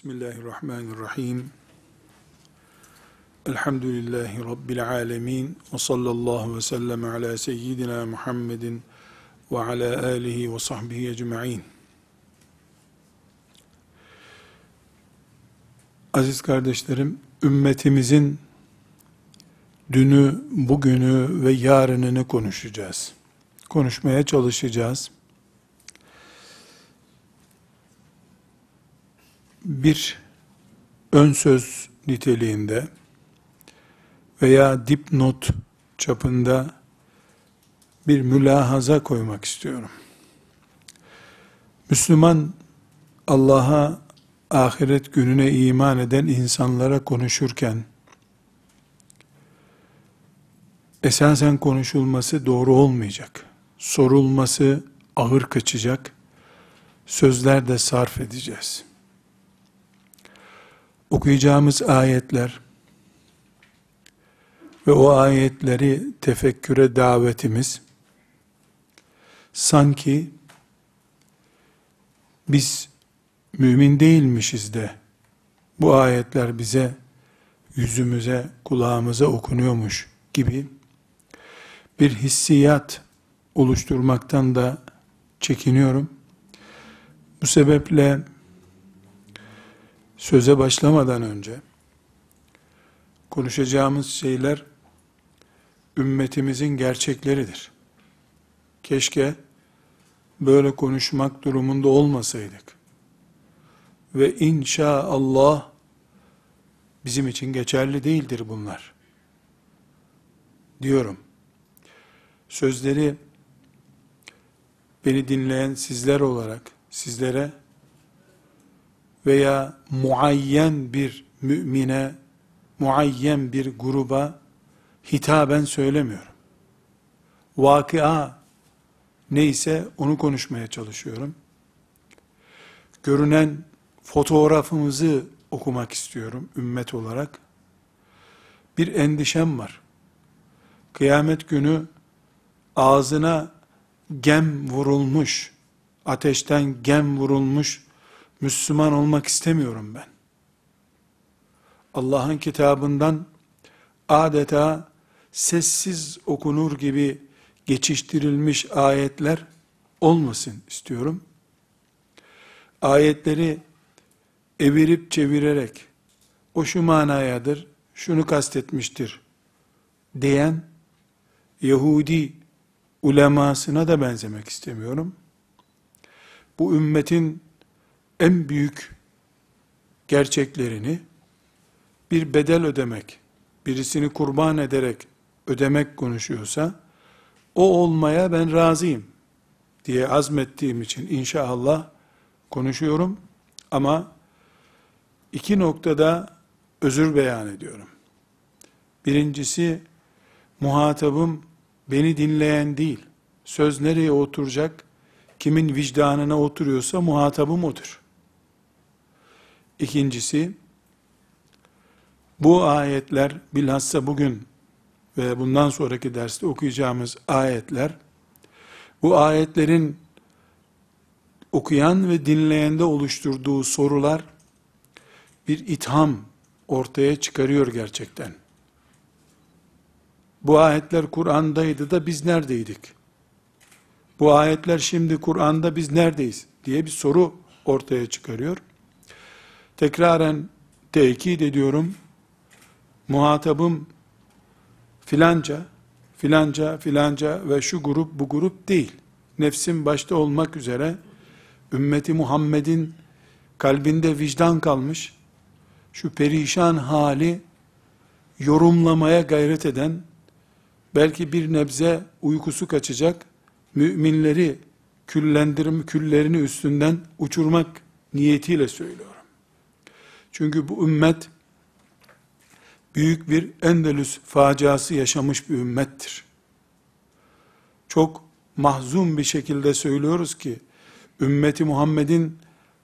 Bismillahirrahmanirrahim. Elhamdülillahi Rabbil alemin. Ve sallallahu ve sellem ala seyyidina Muhammedin ve ala alihi ve sahbihi ecma'in. Aziz kardeşlerim, ümmetimizin dünü, bugünü ve yarınını konuşacağız. Konuşmaya çalışacağız. Bir ön söz niteliğinde veya dipnot çapında bir mülahaza koymak istiyorum. Müslüman Allah'a ahiret gününe iman eden insanlara konuşurken esasen konuşulması doğru olmayacak. Sorulması ağır kaçacak. Sözler de sarf edeceğiz okuyacağımız ayetler ve o ayetleri tefekküre davetimiz sanki biz mümin değilmişiz de bu ayetler bize yüzümüze, kulağımıza okunuyormuş gibi bir hissiyat oluşturmaktan da çekiniyorum. Bu sebeple söze başlamadan önce konuşacağımız şeyler ümmetimizin gerçekleridir. Keşke böyle konuşmak durumunda olmasaydık. Ve inşaallah bizim için geçerli değildir bunlar. Diyorum. Sözleri beni dinleyen sizler olarak sizlere veya muayyen bir mümine, muayyen bir gruba hitaben söylemiyorum. Vakıa neyse onu konuşmaya çalışıyorum. Görünen fotoğrafımızı okumak istiyorum ümmet olarak. Bir endişem var. Kıyamet günü ağzına gem vurulmuş, ateşten gem vurulmuş Müslüman olmak istemiyorum ben. Allah'ın kitabından adeta sessiz okunur gibi geçiştirilmiş ayetler olmasın istiyorum. Ayetleri evirip çevirerek o şu manayadır, şunu kastetmiştir diyen Yahudi ulemasına da benzemek istemiyorum. Bu ümmetin en büyük gerçeklerini bir bedel ödemek, birisini kurban ederek ödemek konuşuyorsa, o olmaya ben razıyım diye azmettiğim için inşallah konuşuyorum ama iki noktada özür beyan ediyorum. Birincisi muhatabım beni dinleyen değil. Söz nereye oturacak? Kimin vicdanına oturuyorsa muhatabım odur. İkincisi, bu ayetler bilhassa bugün ve bundan sonraki derste okuyacağımız ayetler, bu ayetlerin okuyan ve dinleyende oluşturduğu sorular, bir itham ortaya çıkarıyor gerçekten. Bu ayetler Kur'an'daydı da biz neredeydik? Bu ayetler şimdi Kur'an'da biz neredeyiz? diye bir soru ortaya çıkarıyor. Tekraren tekit ediyorum. Muhatabım filanca, filanca, filanca ve şu grup bu grup değil. Nefsim başta olmak üzere ümmeti Muhammed'in kalbinde vicdan kalmış, şu perişan hali yorumlamaya gayret eden, belki bir nebze uykusu kaçacak, müminleri küllendirim, küllerini üstünden uçurmak niyetiyle söylüyor. Çünkü bu ümmet büyük bir Endülüs faciası yaşamış bir ümmettir. Çok mahzun bir şekilde söylüyoruz ki ümmeti Muhammed'in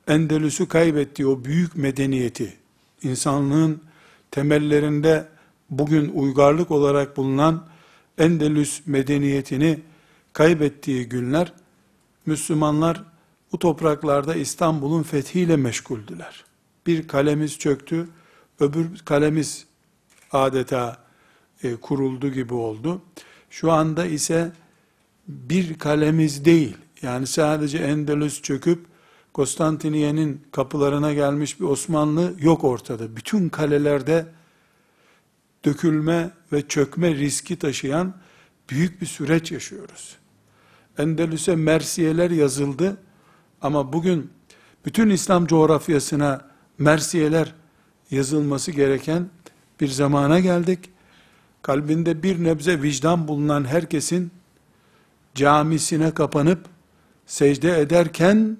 Endülüs'ü kaybettiği o büyük medeniyeti, insanlığın temellerinde bugün uygarlık olarak bulunan Endülüs medeniyetini kaybettiği günler, Müslümanlar bu topraklarda İstanbul'un fethiyle meşguldüler. Bir kalemiz çöktü, öbür kalemiz adeta e, kuruldu gibi oldu. Şu anda ise bir kalemiz değil, yani sadece Endülüs çöküp Konstantiniye'nin kapılarına gelmiş bir Osmanlı yok ortada. Bütün kalelerde dökülme ve çökme riski taşıyan büyük bir süreç yaşıyoruz. Endülüs'e mersiyeler yazıldı ama bugün bütün İslam coğrafyasına mersiyeler yazılması gereken bir zamana geldik. Kalbinde bir nebze vicdan bulunan herkesin camisine kapanıp secde ederken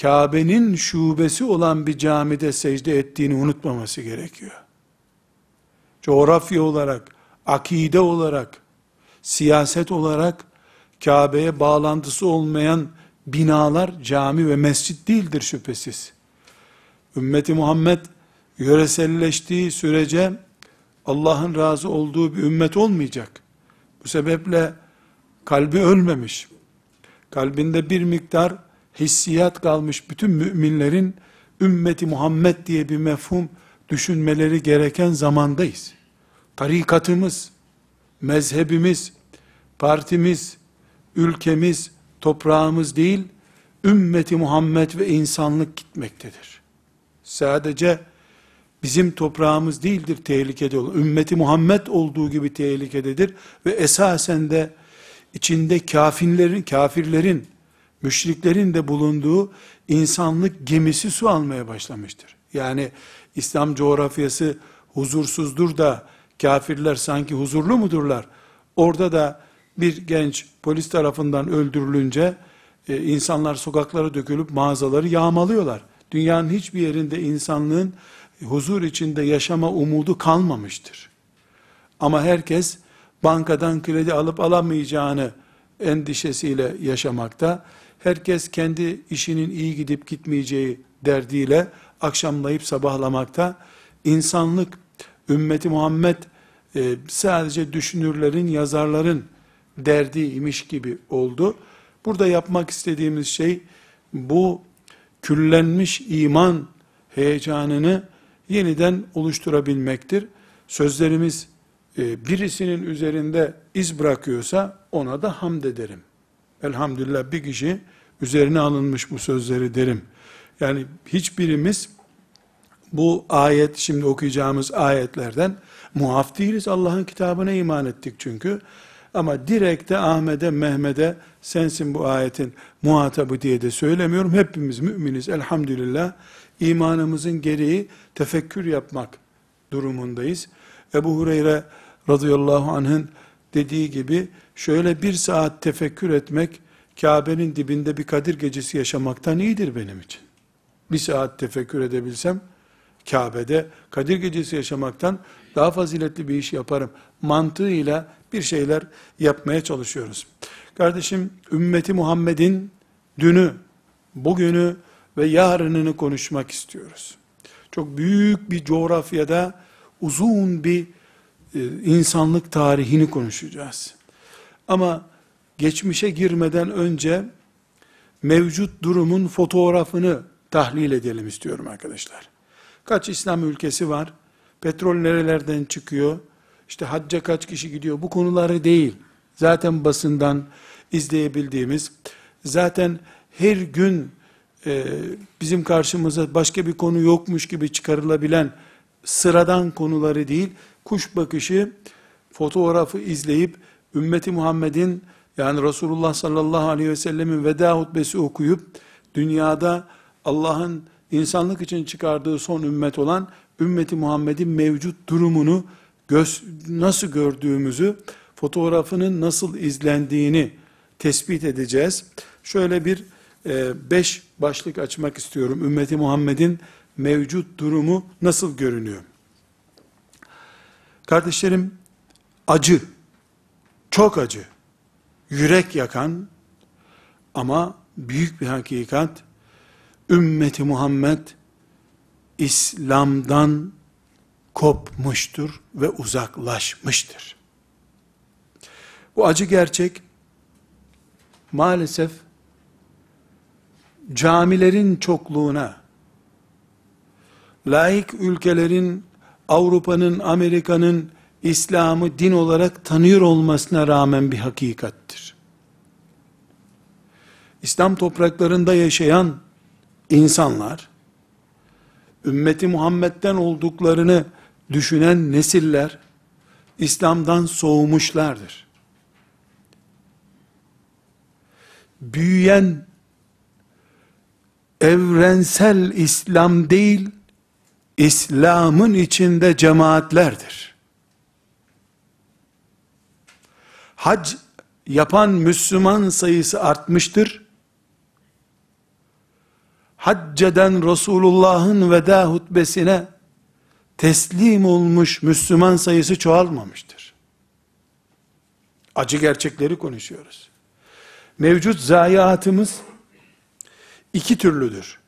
Kabe'nin şubesi olan bir camide secde ettiğini unutmaması gerekiyor. Coğrafya olarak, akide olarak, siyaset olarak Kabe'ye bağlantısı olmayan binalar cami ve mescit değildir şüphesiz. Ümmeti Muhammed yöreselleştiği sürece Allah'ın razı olduğu bir ümmet olmayacak. Bu sebeple kalbi ölmemiş. Kalbinde bir miktar hissiyat kalmış bütün müminlerin ümmeti Muhammed diye bir mefhum düşünmeleri gereken zamandayız. Tarikatımız, mezhebimiz, partimiz, ülkemiz, toprağımız değil, ümmeti Muhammed ve insanlık gitmektedir. Sadece bizim toprağımız değildir tehlikede olan. Ümmeti Muhammed olduğu gibi tehlikededir ve esasen de içinde kafirlerin, kafirlerin, müşriklerin de bulunduğu insanlık gemisi su almaya başlamıştır. Yani İslam coğrafyası huzursuzdur da kafirler sanki huzurlu mudurlar? Orada da bir genç polis tarafından öldürülünce e, insanlar sokaklara dökülüp mağazaları yağmalıyorlar. Dünyanın hiçbir yerinde insanlığın huzur içinde yaşama umudu kalmamıştır. Ama herkes bankadan kredi alıp alamayacağını endişesiyle yaşamakta. Herkes kendi işinin iyi gidip gitmeyeceği derdiyle akşamlayıp sabahlamakta. İnsanlık, ümmeti Muhammed e, sadece düşünürlerin, yazarların derdiymiş gibi oldu. Burada yapmak istediğimiz şey bu küllenmiş iman heyecanını yeniden oluşturabilmektir. Sözlerimiz e, birisinin üzerinde iz bırakıyorsa ona da hamd ederim. Elhamdülillah bir kişi üzerine alınmış bu sözleri derim. Yani hiçbirimiz bu ayet, şimdi okuyacağımız ayetlerden muaf değiliz. Allah'ın kitabına iman ettik çünkü. Ama direkte Ahmet'e, Mehmet'e sensin bu ayetin muhatabı diye de söylemiyorum. Hepimiz müminiz elhamdülillah. İmanımızın gereği tefekkür yapmak durumundayız. Ebu Hureyre radıyallahu anh'ın dediği gibi şöyle bir saat tefekkür etmek Kabe'nin dibinde bir Kadir gecesi yaşamaktan iyidir benim için. Bir saat tefekkür edebilsem Kabe'de Kadir gecesi yaşamaktan daha faziletli bir iş yaparım mantığıyla bir şeyler yapmaya çalışıyoruz. Kardeşim ümmeti Muhammed'in dünü, bugünü ve yarınını konuşmak istiyoruz. Çok büyük bir coğrafyada uzun bir e, insanlık tarihini konuşacağız. Ama geçmişe girmeden önce mevcut durumun fotoğrafını tahlil edelim istiyorum arkadaşlar. Kaç İslam ülkesi var? Petrol nerelerden çıkıyor? İşte hacca kaç kişi gidiyor? Bu konuları değil. Zaten basından izleyebildiğimiz, zaten her gün e, bizim karşımıza başka bir konu yokmuş gibi çıkarılabilen sıradan konuları değil, kuş bakışı fotoğrafı izleyip ümmeti Muhammed'in yani Resulullah sallallahu aleyhi ve sellemin veda hutbesi okuyup dünyada Allah'ın insanlık için çıkardığı son ümmet olan ümmeti Muhammed'in mevcut durumunu göz, nasıl gördüğümüzü, fotoğrafının nasıl izlendiğini tespit edeceğiz. Şöyle bir e, beş başlık açmak istiyorum. Ümmeti Muhammed'in mevcut durumu nasıl görünüyor? Kardeşlerim, acı, çok acı, yürek yakan ama büyük bir hakikat, ümmeti Muhammed İslam'dan kopmuştur ve uzaklaşmıştır. Bu acı gerçek maalesef camilerin çokluğuna, laik ülkelerin, Avrupa'nın, Amerika'nın İslam'ı din olarak tanıyor olmasına rağmen bir hakikattir. İslam topraklarında yaşayan insanlar, ümmeti Muhammed'den olduklarını düşünen nesiller, İslam'dan soğumuşlardır. Büyüyen evrensel İslam değil, İslam'ın içinde cemaatlerdir. Hac yapan Müslüman sayısı artmıştır. Hacceden Resulullah'ın veda hutbesine teslim olmuş Müslüman sayısı çoğalmamıştır. Acı gerçekleri konuşuyoruz. Mevcut zayiatımız iki türlüdür.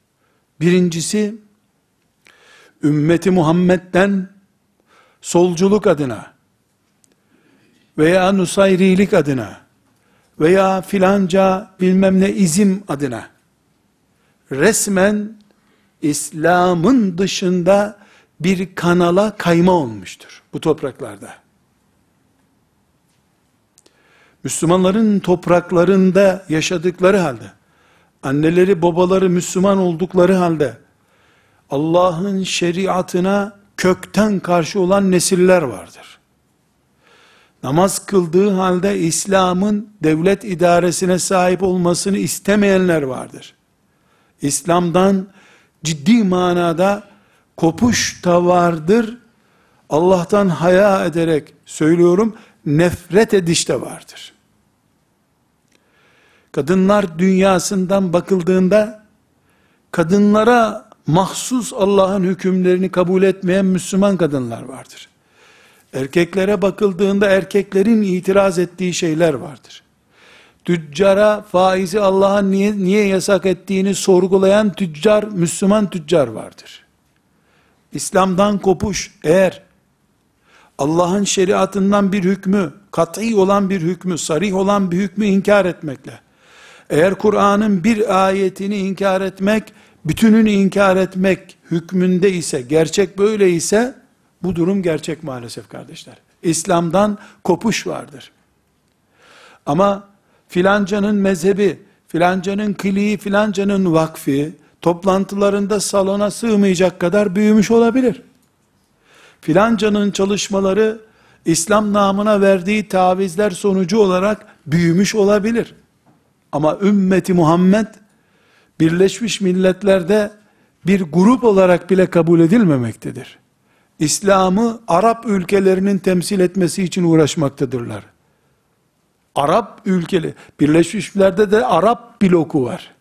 Birincisi, ümmeti Muhammed'den solculuk adına veya nusayrilik adına veya filanca bilmem ne izim adına resmen İslam'ın dışında bir kanala kayma olmuştur bu topraklarda. Müslümanların topraklarında yaşadıkları halde, anneleri babaları Müslüman oldukları halde, Allah'ın şeriatına kökten karşı olan nesiller vardır. Namaz kıldığı halde İslam'ın devlet idaresine sahip olmasını istemeyenler vardır. İslam'dan ciddi manada kopuş da vardır. Allah'tan haya ederek söylüyorum, nefret ediş de vardır. Kadınlar dünyasından bakıldığında, kadınlara mahsus Allah'ın hükümlerini kabul etmeyen Müslüman kadınlar vardır. Erkeklere bakıldığında erkeklerin itiraz ettiği şeyler vardır. Tüccara faizi Allah'ın niye, niye yasak ettiğini sorgulayan tüccar, Müslüman tüccar vardır. İslam'dan kopuş eğer Allah'ın şeriatından bir hükmü, kat'i olan bir hükmü, sarih olan bir hükmü inkar etmekle, eğer Kur'an'ın bir ayetini inkar etmek, bütününü inkar etmek hükmünde ise, gerçek böyle ise, bu durum gerçek maalesef kardeşler. İslam'dan kopuş vardır. Ama filancanın mezhebi, filancanın kliği, filancanın vakfi, toplantılarında salona sığmayacak kadar büyümüş olabilir. Filancanın çalışmaları, İslam namına verdiği tavizler sonucu olarak büyümüş olabilir. Ama ümmeti Muhammed, Birleşmiş Milletler'de bir grup olarak bile kabul edilmemektedir. İslam'ı Arap ülkelerinin temsil etmesi için uğraşmaktadırlar. Arap ülkeli, Birleşmiş Milletler'de de Arap bloku var.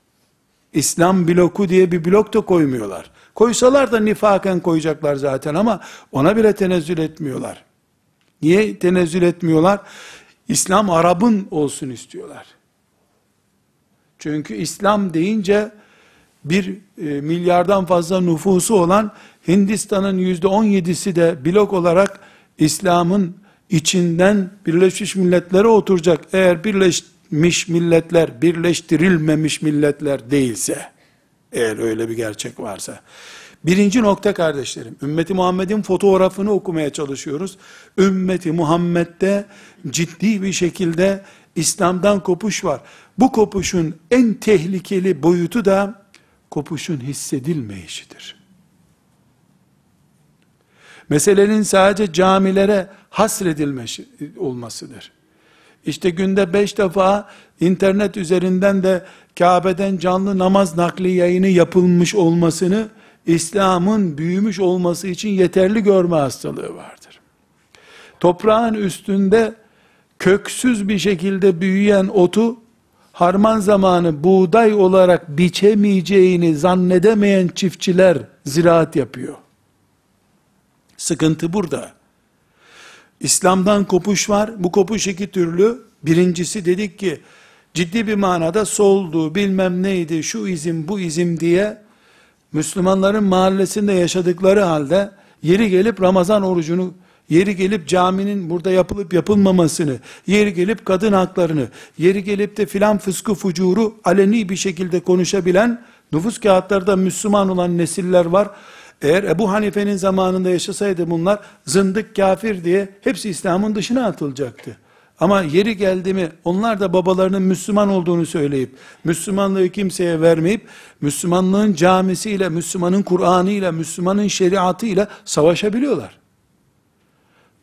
İslam bloku diye bir blok da koymuyorlar. Koysalar da nifaken koyacaklar zaten ama ona bile tenezzül etmiyorlar. Niye tenezzül etmiyorlar? İslam Arap'ın olsun istiyorlar. Çünkü İslam deyince bir e, milyardan fazla nüfusu olan Hindistan'ın yüzde on yedisi de blok olarak İslam'ın içinden Birleşmiş Milletler'e oturacak. Eğer Birleşmiş Milletler birleştirilmemiş milletler değilse, eğer öyle bir gerçek varsa. Birinci nokta kardeşlerim, ümmeti Muhammed'in fotoğrafını okumaya çalışıyoruz. Ümmeti Muhammed'de ciddi bir şekilde İslam'dan kopuş var. Bu kopuşun en tehlikeli boyutu da kopuşun hissedilmeyişidir. Meselenin sadece camilere hasredilmesi olmasıdır. İşte günde beş defa internet üzerinden de Kabe'den canlı namaz nakli yayını yapılmış olmasını İslam'ın büyümüş olması için yeterli görme hastalığı vardır. Toprağın üstünde köksüz bir şekilde büyüyen otu harman zamanı buğday olarak biçemeyeceğini zannedemeyen çiftçiler ziraat yapıyor. Sıkıntı burada. İslam'dan kopuş var. Bu kopuş iki türlü. Birincisi dedik ki ciddi bir manada soldu bilmem neydi şu izim bu izim diye Müslümanların mahallesinde yaşadıkları halde yeri gelip Ramazan orucunu yeri gelip caminin burada yapılıp yapılmamasını, yeri gelip kadın haklarını, yeri gelip de filan fıskı fucuru aleni bir şekilde konuşabilen, nüfus kağıtlarda Müslüman olan nesiller var. Eğer Ebu Hanife'nin zamanında yaşasaydı bunlar zındık kafir diye hepsi İslam'ın dışına atılacaktı. Ama yeri geldi mi onlar da babalarının Müslüman olduğunu söyleyip Müslümanlığı kimseye vermeyip Müslümanlığın camisiyle, Müslümanın Kur'an'ı ile, Müslümanın şeriatı ile savaşabiliyorlar.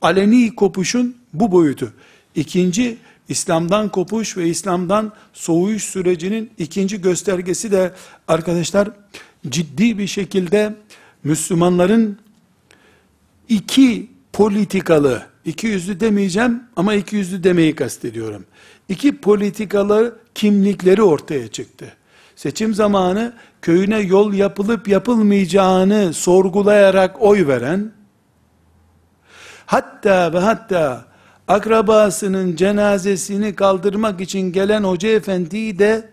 Aleni kopuşun bu boyutu. İkinci İslam'dan kopuş ve İslam'dan soğuyuş sürecinin ikinci göstergesi de arkadaşlar ciddi bir şekilde Müslümanların iki politikalı, iki yüzlü demeyeceğim ama iki yüzlü demeyi kastediyorum. İki politikalı kimlikleri ortaya çıktı. Seçim zamanı köyüne yol yapılıp yapılmayacağını sorgulayarak oy veren, hatta ve hatta akrabasının cenazesini kaldırmak için gelen hoca efendiyi de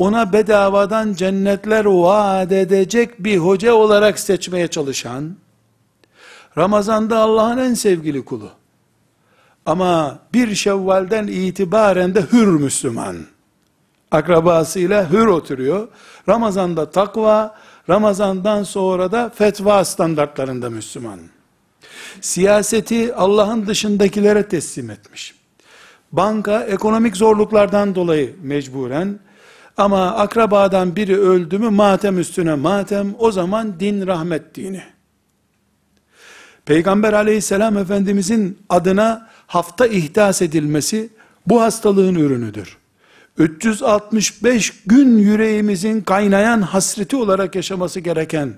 ona bedavadan cennetler vaat edecek bir hoca olarak seçmeye çalışan, Ramazan'da Allah'ın en sevgili kulu. Ama bir Şevval'den itibaren de hür Müslüman. Akrabasıyla hür oturuyor. Ramazan'da takva, Ramazan'dan sonra da fetva standartlarında Müslüman. Siyaseti Allah'ın dışındakilere teslim etmiş. Banka ekonomik zorluklardan dolayı mecburen ama akrabadan biri öldü mü matem üstüne matem o zaman din rahmet dini. Peygamber aleyhisselam efendimizin adına hafta ihdas edilmesi bu hastalığın ürünüdür. 365 gün yüreğimizin kaynayan hasreti olarak yaşaması gereken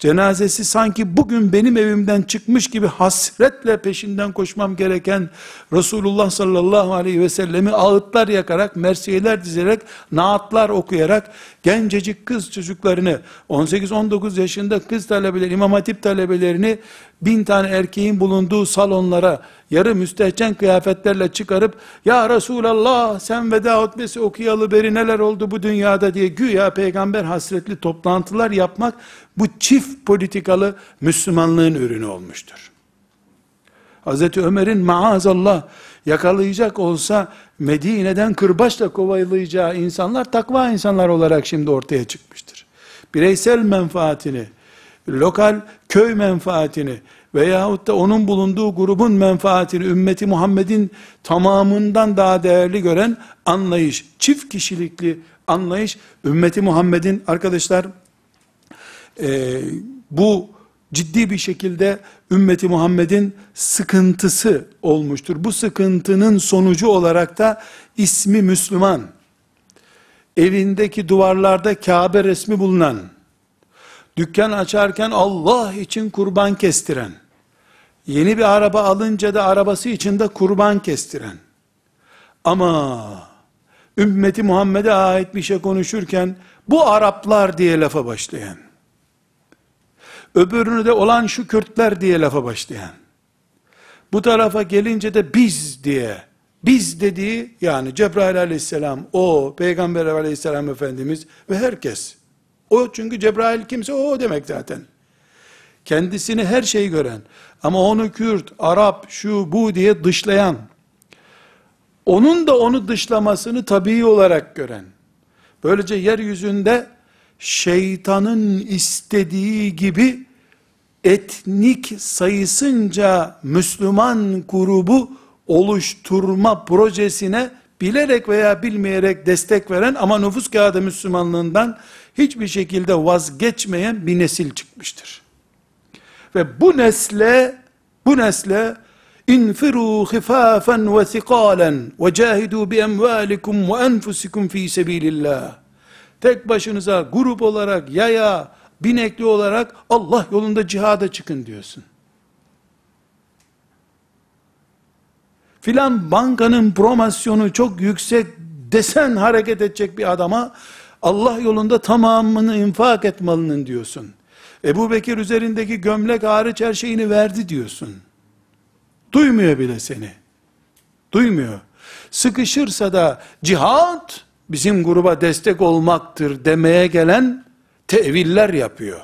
cenazesi sanki bugün benim evimden çıkmış gibi hasretle peşinden koşmam gereken Resulullah sallallahu aleyhi ve sellemi ağıtlar yakarak, mersiyeler dizerek, naatlar okuyarak, gencecik kız çocuklarını, 18-19 yaşında kız talebeleri, imam hatip talebelerini, bin tane erkeğin bulunduğu salonlara, yarı müstehcen kıyafetlerle çıkarıp, ya Resulallah sen veda hutbesi okuyalı beri neler oldu bu dünyada diye güya peygamber hasretli toplantılar yapmak, bu çift politikalı Müslümanlığın ürünü olmuştur. Hz. Ömer'in maazallah yakalayacak olsa Medine'den kırbaçla kovalayacağı insanlar takva insanlar olarak şimdi ortaya çıkmıştır. Bireysel menfaatini, lokal köy menfaatini veyahut da onun bulunduğu grubun menfaatini ümmeti Muhammed'in tamamından daha değerli gören anlayış, çift kişilikli anlayış ümmeti Muhammed'in arkadaşlar e, bu ciddi bir şekilde ümmeti Muhammed'in sıkıntısı olmuştur. Bu sıkıntının sonucu olarak da ismi Müslüman, evindeki duvarlarda Kabe resmi bulunan, dükkan açarken Allah için kurban kestiren, yeni bir araba alınca da arabası için de kurban kestiren, ama ümmeti Muhammed'e ait bir şey konuşurken, bu Araplar diye lafa başlayan, öbürünü de olan şu Kürtler diye lafa başlayan, bu tarafa gelince de biz diye, biz dediği yani Cebrail aleyhisselam, o, Peygamber aleyhisselam Efendimiz ve herkes, o çünkü Cebrail kimse o demek zaten. Kendisini her şeyi gören ama onu Kürt, Arap, şu bu diye dışlayan, onun da onu dışlamasını tabii olarak gören, böylece yeryüzünde şeytanın istediği gibi etnik sayısınca Müslüman grubu oluşturma projesine bilerek veya bilmeyerek destek veren ama nüfus kağıdı Müslümanlığından hiçbir şekilde vazgeçmeyen bir nesil çıkmıştır. Ve bu nesle, bu nesle infiru hifafen ve thikalen ve cahidu bi emvalikum ve enfusikum fi sebilillah. Tek başınıza grup olarak yaya, binekli olarak Allah yolunda cihada çıkın diyorsun. Filan bankanın promosyonu çok yüksek desen hareket edecek bir adama Allah yolunda tamamını infak etmalının diyorsun. Ebu Bekir üzerindeki gömlek hariç her şeyini verdi diyorsun. Duymuyor bile seni. Duymuyor. Sıkışırsa da cihat bizim gruba destek olmaktır demeye gelen teviller yapıyor.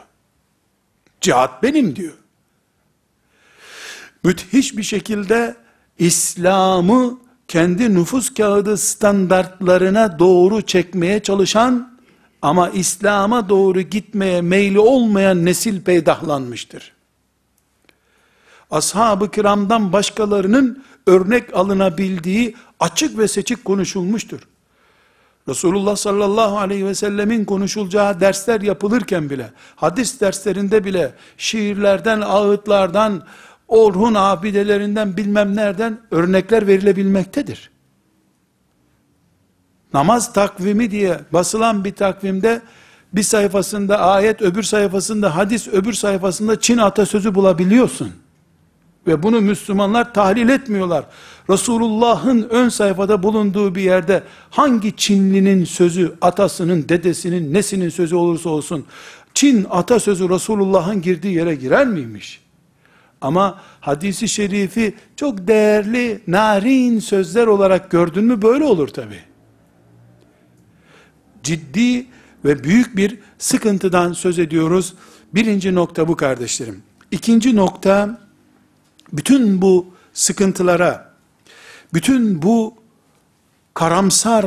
Cihat benim diyor. Müthiş bir şekilde İslam'ı kendi nüfus kağıdı standartlarına doğru çekmeye çalışan Ama İslam'a doğru gitmeye meyli olmayan nesil peydahlanmıştır. Ashab-ı kiramdan başkalarının örnek alınabildiği açık ve seçik konuşulmuştur. Resulullah sallallahu aleyhi ve sellemin konuşulacağı dersler yapılırken bile, hadis derslerinde bile, şiirlerden, ağıtlardan, Orhun abidelerinden bilmem nereden örnekler verilebilmektedir. Namaz takvimi diye basılan bir takvimde bir sayfasında ayet, öbür sayfasında hadis, öbür sayfasında Çin atasözü bulabiliyorsun. Ve bunu Müslümanlar tahlil etmiyorlar. Resulullah'ın ön sayfada bulunduğu bir yerde hangi Çinlinin sözü, atasının, dedesinin, nesinin sözü olursa olsun, Çin atasözü Resulullah'ın girdiği yere girer miymiş? Ama hadisi şerifi çok değerli, narin sözler olarak gördün mü böyle olur tabi. Ciddi ve büyük bir sıkıntıdan söz ediyoruz. Birinci nokta bu kardeşlerim. İkinci nokta, bütün bu sıkıntılara, bütün bu karamsar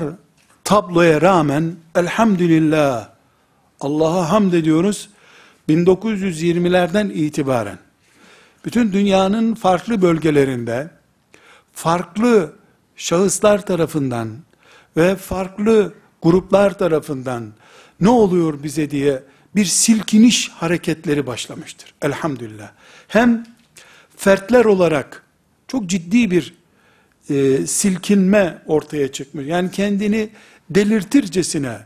tabloya rağmen elhamdülillah Allah'a hamd ediyoruz. 1920'lerden itibaren bütün dünyanın farklı bölgelerinde farklı şahıslar tarafından ve farklı gruplar tarafından ne oluyor bize diye bir silkiniş hareketleri başlamıştır. Elhamdülillah. Hem fertler olarak çok ciddi bir e, silkinme ortaya çıkmış. Yani kendini delirtircesine,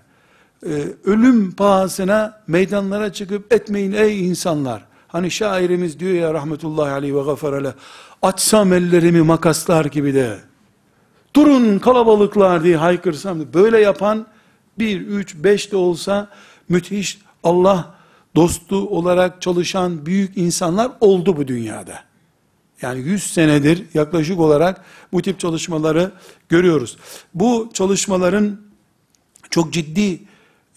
e, ölüm pahasına meydanlara çıkıp etmeyin ey insanlar. Hani şairimiz diyor ya rahmetullahi aleyhi ve gafarale, açsam ellerimi makaslar gibi de, durun kalabalıklar diye haykırsam, böyle yapan, bir, üç, beş de olsa, müthiş Allah dostu olarak çalışan büyük insanlar oldu bu dünyada. Yani 100 senedir yaklaşık olarak bu tip çalışmaları görüyoruz. Bu çalışmaların çok ciddi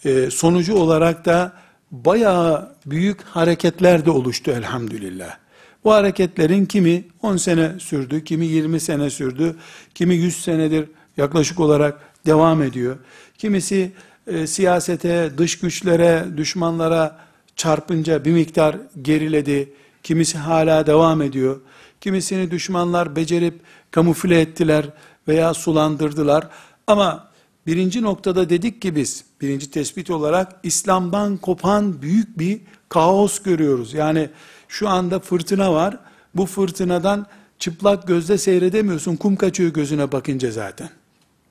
e, sonucu olarak da bayağı büyük hareketler de oluştu elhamdülillah. Bu hareketlerin kimi 10 sene sürdü, kimi 20 sene sürdü, kimi 100 senedir yaklaşık olarak devam ediyor. Kimisi e, siyasete, dış güçlere, düşmanlara çarpınca bir miktar geriledi. Kimisi hala devam ediyor. Kimisini düşmanlar becerip kamufle ettiler veya sulandırdılar. Ama birinci noktada dedik ki biz, birinci tespit olarak İslam'dan kopan büyük bir kaos görüyoruz. Yani şu anda fırtına var. Bu fırtınadan çıplak gözle seyredemiyorsun. Kum kaçıyor gözüne bakınca zaten.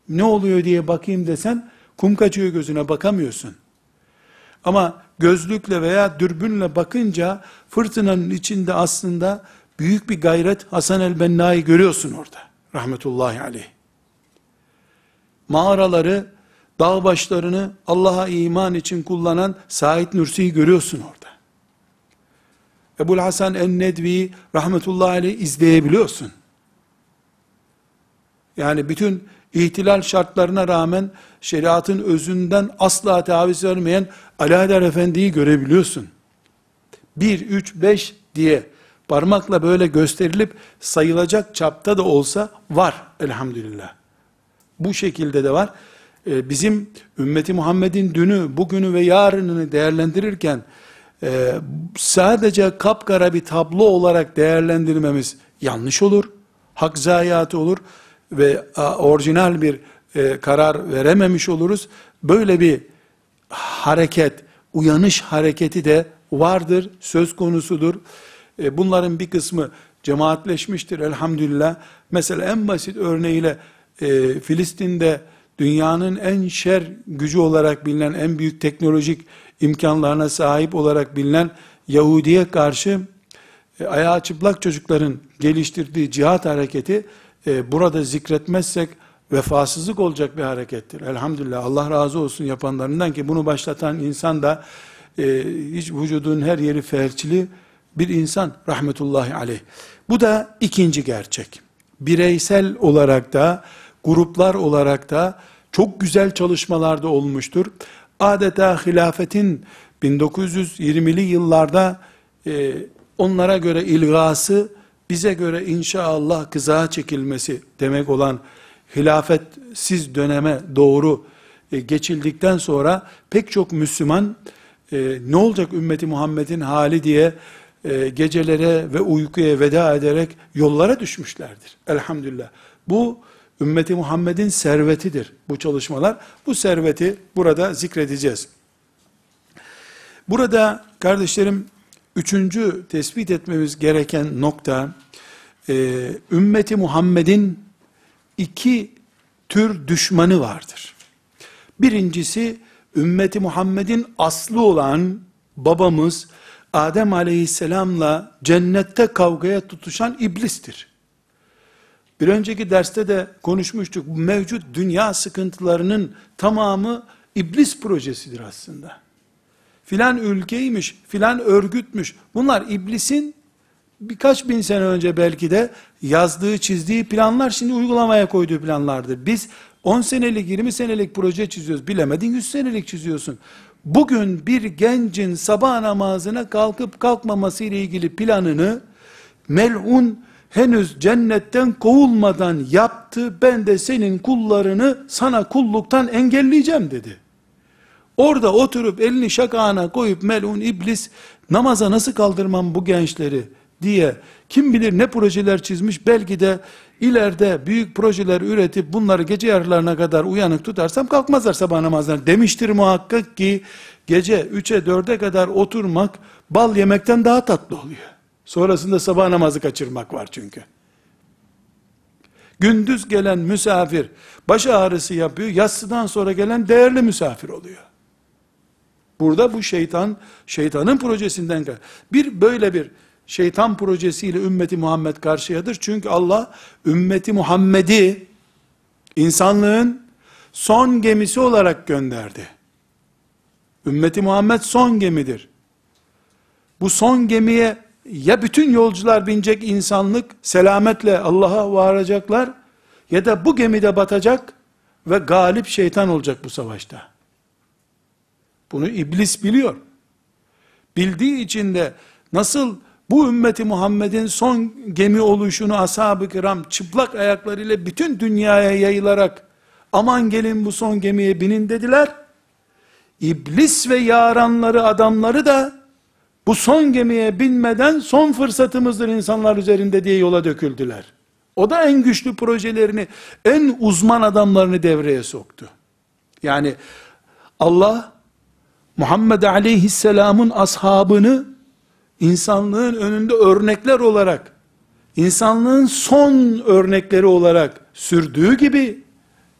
Ne oluyor diye bakayım desen kum kaçıyor gözüne bakamıyorsun. Ama gözlükle veya dürbünle bakınca fırtınanın içinde aslında büyük bir gayret Hasan el-Benna'yı görüyorsun orada. Rahmetullahi aleyh. Mağaraları, dağ başlarını Allah'a iman için kullanan Said Nursi'yi görüyorsun orada. Ebul Hasan en-Nedvi'yi rahmetullahi aleyh izleyebiliyorsun. Yani bütün ihtilal şartlarına rağmen şeriatın özünden asla taviz vermeyen Haydar Efendi'yi görebiliyorsun. 1, 3, 5 diye parmakla böyle gösterilip sayılacak çapta da olsa var elhamdülillah. Bu şekilde de var. Ee, bizim ümmeti Muhammed'in dünü, bugünü ve yarınını değerlendirirken e, sadece kapkara bir tablo olarak değerlendirmemiz yanlış olur. Hak zayiatı olur ve orijinal bir e, karar verememiş oluruz. Böyle bir hareket, uyanış hareketi de vardır, söz konusudur. E, bunların bir kısmı cemaatleşmiştir elhamdülillah. Mesela en basit örneğiyle e, Filistin'de dünyanın en şer gücü olarak bilinen, en büyük teknolojik imkanlarına sahip olarak bilinen Yahudi'ye karşı e, ayağı çıplak çocukların geliştirdiği cihat hareketi e, burada zikretmezsek vefasızlık olacak bir harekettir. Elhamdülillah Allah razı olsun yapanlarından ki bunu başlatan insan da e, hiç vücudun her yeri felçli bir insan rahmetullahi aleyh. Bu da ikinci gerçek. Bireysel olarak da gruplar olarak da çok güzel çalışmalarda olmuştur. Adeta hilafetin 1920'li yıllarda e, onlara göre ilgası, bize göre inşallah kıza çekilmesi demek olan hilafetsiz döneme doğru e, geçildikten sonra pek çok Müslüman e, ne olacak ümmeti Muhammed'in hali diye e, gecelere ve uykuya veda ederek yollara düşmüşlerdir. Elhamdülillah. Bu ümmeti Muhammed'in servetidir bu çalışmalar. Bu serveti burada zikredeceğiz. Burada kardeşlerim üçüncü tespit etmemiz gereken nokta e, ümmeti Muhammed'in iki tür düşmanı vardır. Birincisi ümmeti Muhammed'in aslı olan babamız Adem aleyhisselamla cennette kavgaya tutuşan iblistir. Bir önceki derste de konuşmuştuk. Mevcut dünya sıkıntılarının tamamı iblis projesidir aslında. Filan ülkeymiş, filan örgütmüş. Bunlar iblisin birkaç bin sene önce belki de yazdığı, çizdiği planlar şimdi uygulamaya koyduğu planlardır. Biz 10 senelik, 20 senelik proje çiziyoruz. Bilemedin 100 senelik çiziyorsun. Bugün bir gencin sabah namazına kalkıp kalkmaması ile ilgili planını melun henüz cennetten kovulmadan yaptı. Ben de senin kullarını sana kulluktan engelleyeceğim dedi. Orada oturup elini şakağına koyup melun iblis namaza nasıl kaldırmam bu gençleri diye kim bilir ne projeler çizmiş belki de ileride büyük projeler üretip bunları gece yarılarına kadar uyanık tutarsam kalkmazlar sabah namazlarına demiştir muhakkak ki gece 3'e 4'e kadar oturmak bal yemekten daha tatlı oluyor. Sonrasında sabah namazı kaçırmak var çünkü. Gündüz gelen misafir baş ağrısı yapıyor, yatsıdan sonra gelen değerli misafir oluyor. Burada bu şeytan, şeytanın projesinden bir böyle bir şeytan projesiyle ümmeti Muhammed karşıyadır. Çünkü Allah ümmeti Muhammed'i insanlığın son gemisi olarak gönderdi. Ümmeti Muhammed son gemidir. Bu son gemiye ya bütün yolcular binecek insanlık selametle Allah'a varacaklar ya da bu gemide batacak ve galip şeytan olacak bu savaşta. Bunu iblis biliyor. Bildiği için de nasıl bu ümmeti Muhammed'in son gemi oluşunu ashab-ı kiram çıplak ayaklarıyla bütün dünyaya yayılarak aman gelin bu son gemiye binin dediler. İblis ve yaranları adamları da bu son gemiye binmeden son fırsatımızdır insanlar üzerinde diye yola döküldüler. O da en güçlü projelerini, en uzman adamlarını devreye soktu. Yani Allah Muhammed Aleyhisselam'ın ashabını insanlığın önünde örnekler olarak, insanlığın son örnekleri olarak sürdüğü gibi,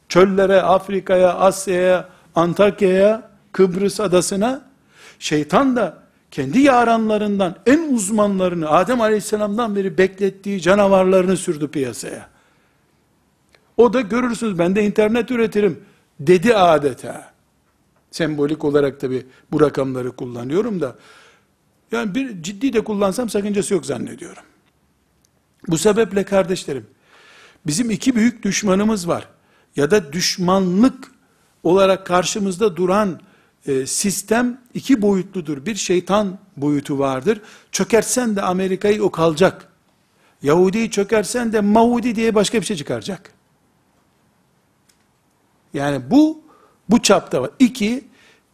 çöllere, Afrika'ya, Asya'ya, Antakya'ya, Kıbrıs adasına, şeytan da kendi yaranlarından en uzmanlarını, Adem Aleyhisselam'dan beri beklettiği canavarlarını sürdü piyasaya. O da görürsünüz ben de internet üretirim dedi adeta. Sembolik olarak tabi bu rakamları kullanıyorum da yani bir ciddi de kullansam sakıncası yok zannediyorum. Bu sebeple kardeşlerim, bizim iki büyük düşmanımız var. Ya da düşmanlık olarak karşımızda duran e, sistem iki boyutludur. Bir şeytan boyutu vardır. Çökersen de Amerika'yı o kalacak. Yahudi'yi çökersen de Mahudi diye başka bir şey çıkaracak. Yani bu, bu çapta var. İki,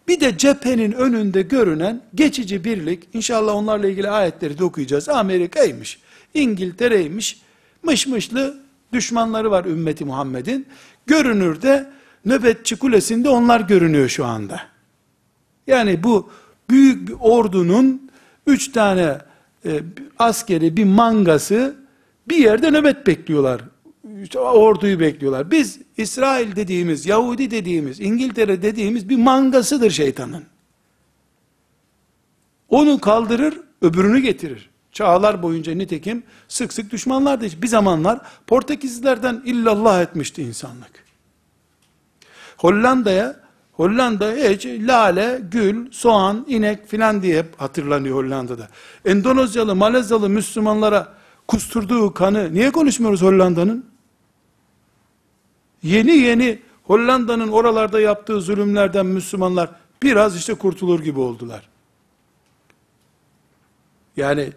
bir de cephenin önünde görünen geçici birlik, inşallah onlarla ilgili ayetleri de okuyacağız. Amerika'ymış, İngiltere'ymiş, mışmışlı düşmanları var ümmeti Muhammed'in. Görünürde nöbetçi kulesinde onlar görünüyor şu anda. Yani bu büyük bir ordunun üç tane e, askeri bir mangası bir yerde nöbet bekliyorlar orduyu bekliyorlar. Biz İsrail dediğimiz, Yahudi dediğimiz, İngiltere dediğimiz bir mangasıdır şeytanın. Onu kaldırır, öbürünü getirir. Çağlar boyunca nitekim sık sık düşmanlardı. Bir zamanlar Portekizlilerden illallah etmişti insanlık. Hollanda'ya Hollanda hiç lale, gül, soğan, inek filan diye hep hatırlanıyor Hollanda'da. Endonezyalı, Malezyalı Müslümanlara kusturduğu kanı niye konuşmuyoruz Hollanda'nın? Yeni yeni Hollanda'nın oralarda yaptığı zulümlerden Müslümanlar biraz işte kurtulur gibi oldular. Yani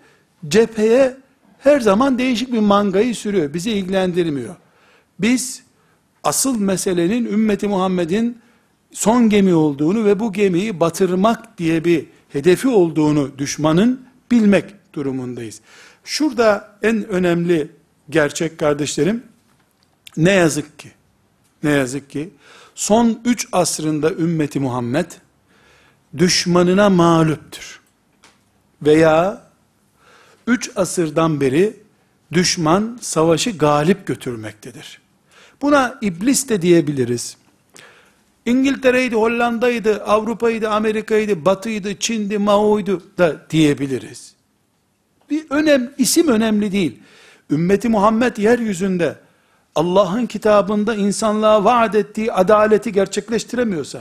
cepheye her zaman değişik bir mangayı sürüyor. Bizi ilgilendirmiyor. Biz asıl meselenin ümmeti Muhammed'in son gemi olduğunu ve bu gemiyi batırmak diye bir hedefi olduğunu düşmanın bilmek durumundayız. Şurada en önemli gerçek kardeşlerim, ne yazık ki, ne yazık ki, son üç asrında ümmeti Muhammed, düşmanına mağluptur. Veya üç asırdan beri düşman savaşı galip götürmektedir. Buna iblis de diyebiliriz. İngiltere'ydi, Hollanda'ydı, Avrupa'ydı, Amerika'ydı, Batı'ydı, Çin'di, Mao'ydu da diyebiliriz. Bir önem, isim önemli değil. Ümmeti Muhammed yeryüzünde Allah'ın kitabında insanlığa vaat ettiği adaleti gerçekleştiremiyorsa,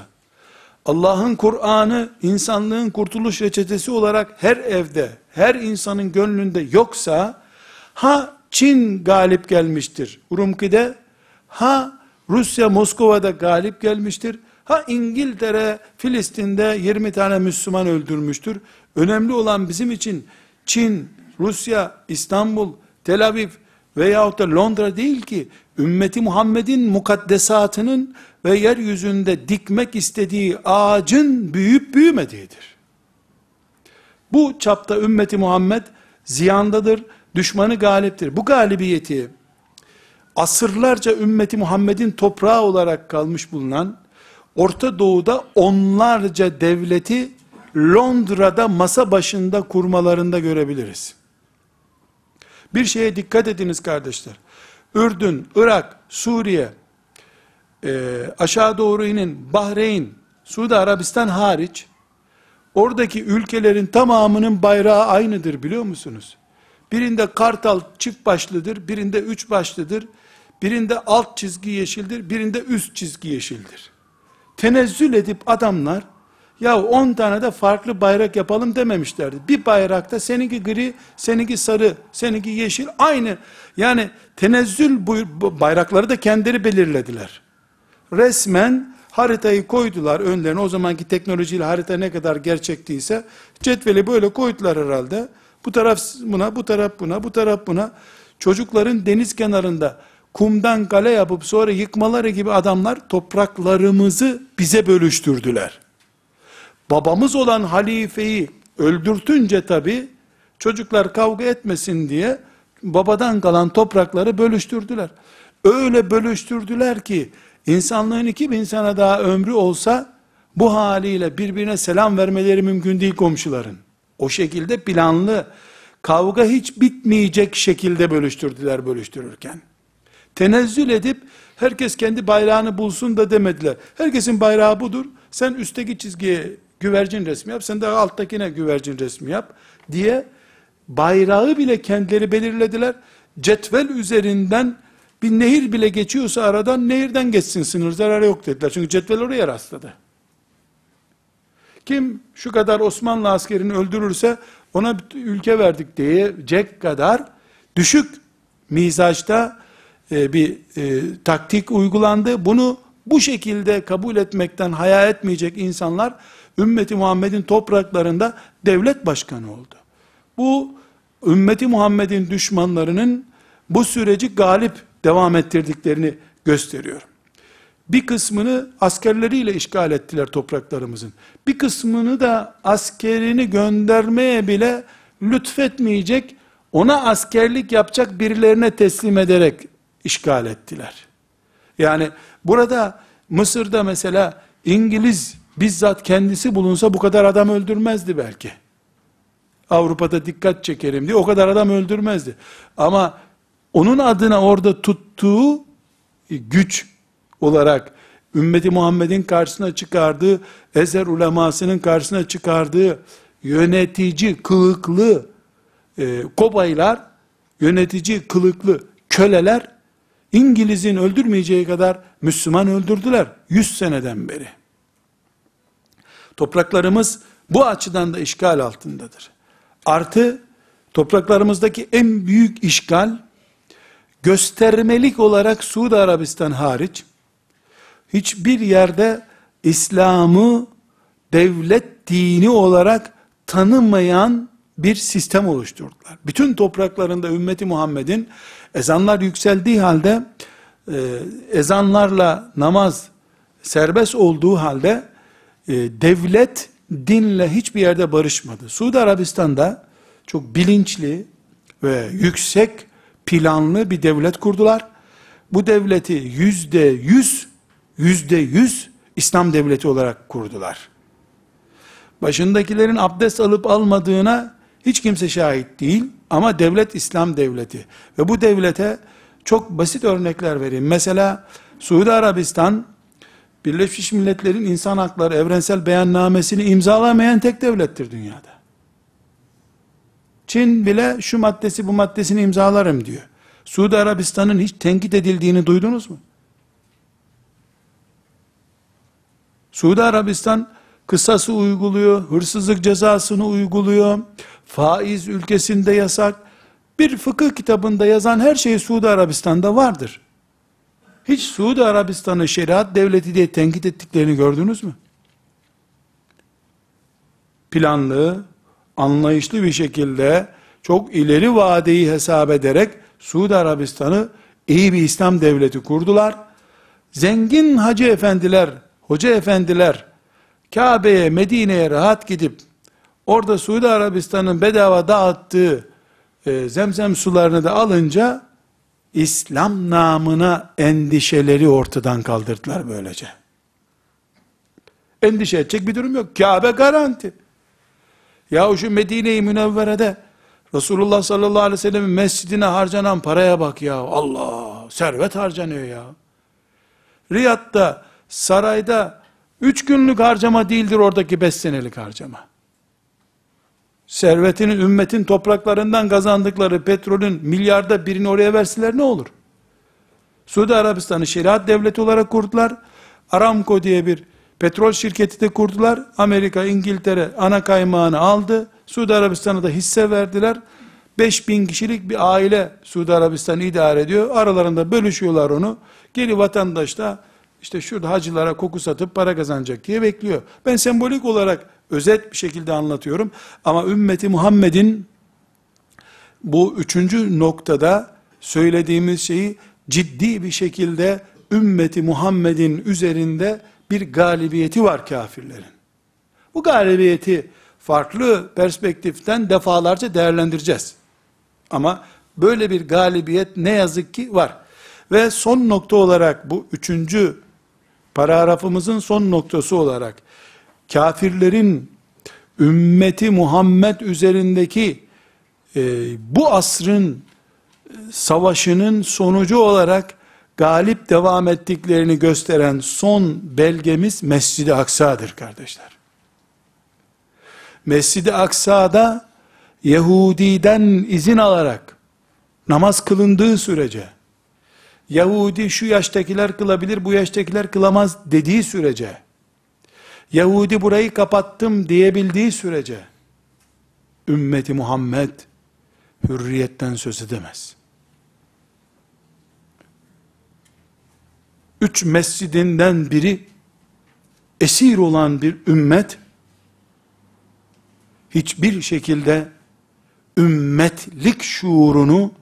Allah'ın Kur'an'ı insanlığın kurtuluş reçetesi olarak her evde, her insanın gönlünde yoksa, ha Çin galip gelmiştir Urumki'de, ha Rusya Moskova'da galip gelmiştir, ha İngiltere Filistin'de 20 tane Müslüman öldürmüştür. Önemli olan bizim için Çin, Rusya, İstanbul, Tel Aviv veyahut da Londra değil ki, ümmeti Muhammed'in mukaddesatının ve yeryüzünde dikmek istediği ağacın büyüyüp büyümediğidir. Bu çapta ümmeti Muhammed ziyandadır, düşmanı galiptir. Bu galibiyeti asırlarca ümmeti Muhammed'in toprağı olarak kalmış bulunan Orta Doğu'da onlarca devleti Londra'da masa başında kurmalarında görebiliriz. Bir şeye dikkat ediniz kardeşler. Ürdün, Irak, Suriye, e, aşağı doğru inin Bahreyn, Suudi Arabistan hariç, oradaki ülkelerin tamamının bayrağı aynıdır biliyor musunuz? Birinde kartal çift başlıdır, birinde üç başlıdır, birinde alt çizgi yeşildir, birinde üst çizgi yeşildir. Tenezzül edip adamlar, ya 10 tane de farklı bayrak yapalım dememişlerdi. Bir bayrakta seninki gri, seninki sarı, seninki yeşil aynı. Yani tenezzül bu bayrakları da kendileri belirlediler. Resmen haritayı koydular önlerine. O zamanki teknolojiyle harita ne kadar gerçektiyse cetveli böyle koydular herhalde. Bu taraf buna, bu taraf buna, bu taraf buna. Çocukların deniz kenarında kumdan kale yapıp sonra yıkmaları gibi adamlar topraklarımızı bize bölüştürdüler. Babamız olan halifeyi öldürtünce tabi çocuklar kavga etmesin diye babadan kalan toprakları bölüştürdüler. Öyle bölüştürdüler ki insanlığın 2000 sene daha ömrü olsa bu haliyle birbirine selam vermeleri mümkün değil komşuların. O şekilde planlı kavga hiç bitmeyecek şekilde bölüştürdüler bölüştürürken. Tenezzül edip herkes kendi bayrağını bulsun da demediler. Herkesin bayrağı budur. Sen üstteki çizgiye güvercin resmi yap, sen de alttakine güvercin resmi yap diye bayrağı bile kendileri belirlediler. Cetvel üzerinden bir nehir bile geçiyorsa aradan nehirden geçsin sınır zararı yok dediler. Çünkü cetvel oraya rastladı. Kim şu kadar Osmanlı askerini öldürürse ona ülke verdik diyecek kadar düşük mizaçta e, bir e, taktik uygulandı. Bunu bu şekilde kabul etmekten haya etmeyecek insanlar ümmeti Muhammed'in topraklarında devlet başkanı oldu. Bu ümmeti Muhammed'in düşmanlarının bu süreci galip devam ettirdiklerini gösteriyor. Bir kısmını askerleriyle işgal ettiler topraklarımızın. Bir kısmını da askerini göndermeye bile lütfetmeyecek, ona askerlik yapacak birilerine teslim ederek işgal ettiler. Yani burada Mısır'da mesela İngiliz bizzat kendisi bulunsa bu kadar adam öldürmezdi belki. Avrupa'da dikkat çekerim diye o kadar adam öldürmezdi. Ama onun adına orada tuttuğu güç olarak ümmeti Muhammed'in karşısına çıkardığı, ezer ulemasının karşısına çıkardığı yönetici kılıklı e, kobaylar, yönetici kılıklı köleler İngiliz'in öldürmeyeceği kadar Müslüman öldürdüler 100 seneden beri. Topraklarımız bu açıdan da işgal altındadır. Artı topraklarımızdaki en büyük işgal göstermelik olarak Suudi Arabistan hariç hiçbir yerde İslam'ı devlet dini olarak tanımayan bir sistem oluşturdular. Bütün topraklarında ümmeti Muhammed'in ezanlar yükseldiği halde e, ezanlarla namaz serbest olduğu halde e, devlet dinle hiçbir yerde barışmadı. Suudi Arabistan'da çok bilinçli ve yüksek planlı bir devlet kurdular. Bu devleti yüzde yüz, yüzde yüz İslam devleti olarak kurdular. Başındakilerin abdest alıp almadığına hiç kimse şahit değil ama devlet İslam devleti. Ve bu devlete çok basit örnekler vereyim. Mesela Suudi Arabistan Birleşmiş Milletler'in İnsan Hakları Evrensel Beyannamesini imzalamayan tek devlettir dünyada. Çin bile şu maddesi bu maddesini imzalarım diyor. Suudi Arabistan'ın hiç tenkit edildiğini duydunuz mu? Suudi Arabistan kısası uyguluyor, hırsızlık cezasını uyguluyor, faiz ülkesinde yasak. Bir fıkıh kitabında yazan her şey Suudi Arabistan'da vardır. Hiç Suudi Arabistan'ı şeriat devleti diye tenkit ettiklerini gördünüz mü? Planlı, anlayışlı bir şekilde çok ileri vadeyi hesap ederek Suudi Arabistan'ı iyi bir İslam devleti kurdular. Zengin hacı efendiler, hoca efendiler Kabe'ye, Medine'ye rahat gidip orada Suudi Arabistan'ın bedava dağıttığı e, zemzem sularını da alınca İslam namına endişeleri ortadan kaldırdılar böylece. Endişe edecek bir durum yok. Kabe garanti. Ya şu Medine-i Münevvere'de Resulullah sallallahu aleyhi ve sellem'in mescidine harcanan paraya bak ya. Allah servet harcanıyor ya. Riyad'da sarayda üç günlük harcama değildir oradaki beş senelik harcama. Servetini ümmetin topraklarından kazandıkları petrolün milyarda birini oraya verseler ne olur? Suudi Arabistan'ı şeriat devleti olarak kurdular. Aramco diye bir petrol şirketi de kurdular. Amerika, İngiltere ana kaymağını aldı. Suudi Arabistan'a da hisse verdiler. 5000 kişilik bir aile Suudi Arabistan'ı idare ediyor. Aralarında bölüşüyorlar onu. Geri vatandaş da işte şurada hacılara koku satıp para kazanacak diye bekliyor. Ben sembolik olarak özet bir şekilde anlatıyorum. Ama ümmeti Muhammed'in bu üçüncü noktada söylediğimiz şeyi ciddi bir şekilde ümmeti Muhammed'in üzerinde bir galibiyeti var kafirlerin. Bu galibiyeti farklı perspektiften defalarca değerlendireceğiz. Ama böyle bir galibiyet ne yazık ki var. Ve son nokta olarak bu üçüncü paragrafımızın son noktası olarak kafirlerin ümmeti Muhammed üzerindeki e, bu asrın e, savaşının sonucu olarak galip devam ettiklerini gösteren son belgemiz Mescid-i Aksa'dır kardeşler. Mescid-i Aksa'da Yahudi'den izin alarak namaz kılındığı sürece Yahudi şu yaştakiler kılabilir, bu yaştakiler kılamaz dediği sürece, Yahudi burayı kapattım diyebildiği sürece, ümmeti Muhammed hürriyetten söz edemez. Üç mescidinden biri esir olan bir ümmet, hiçbir şekilde ümmetlik şuurunu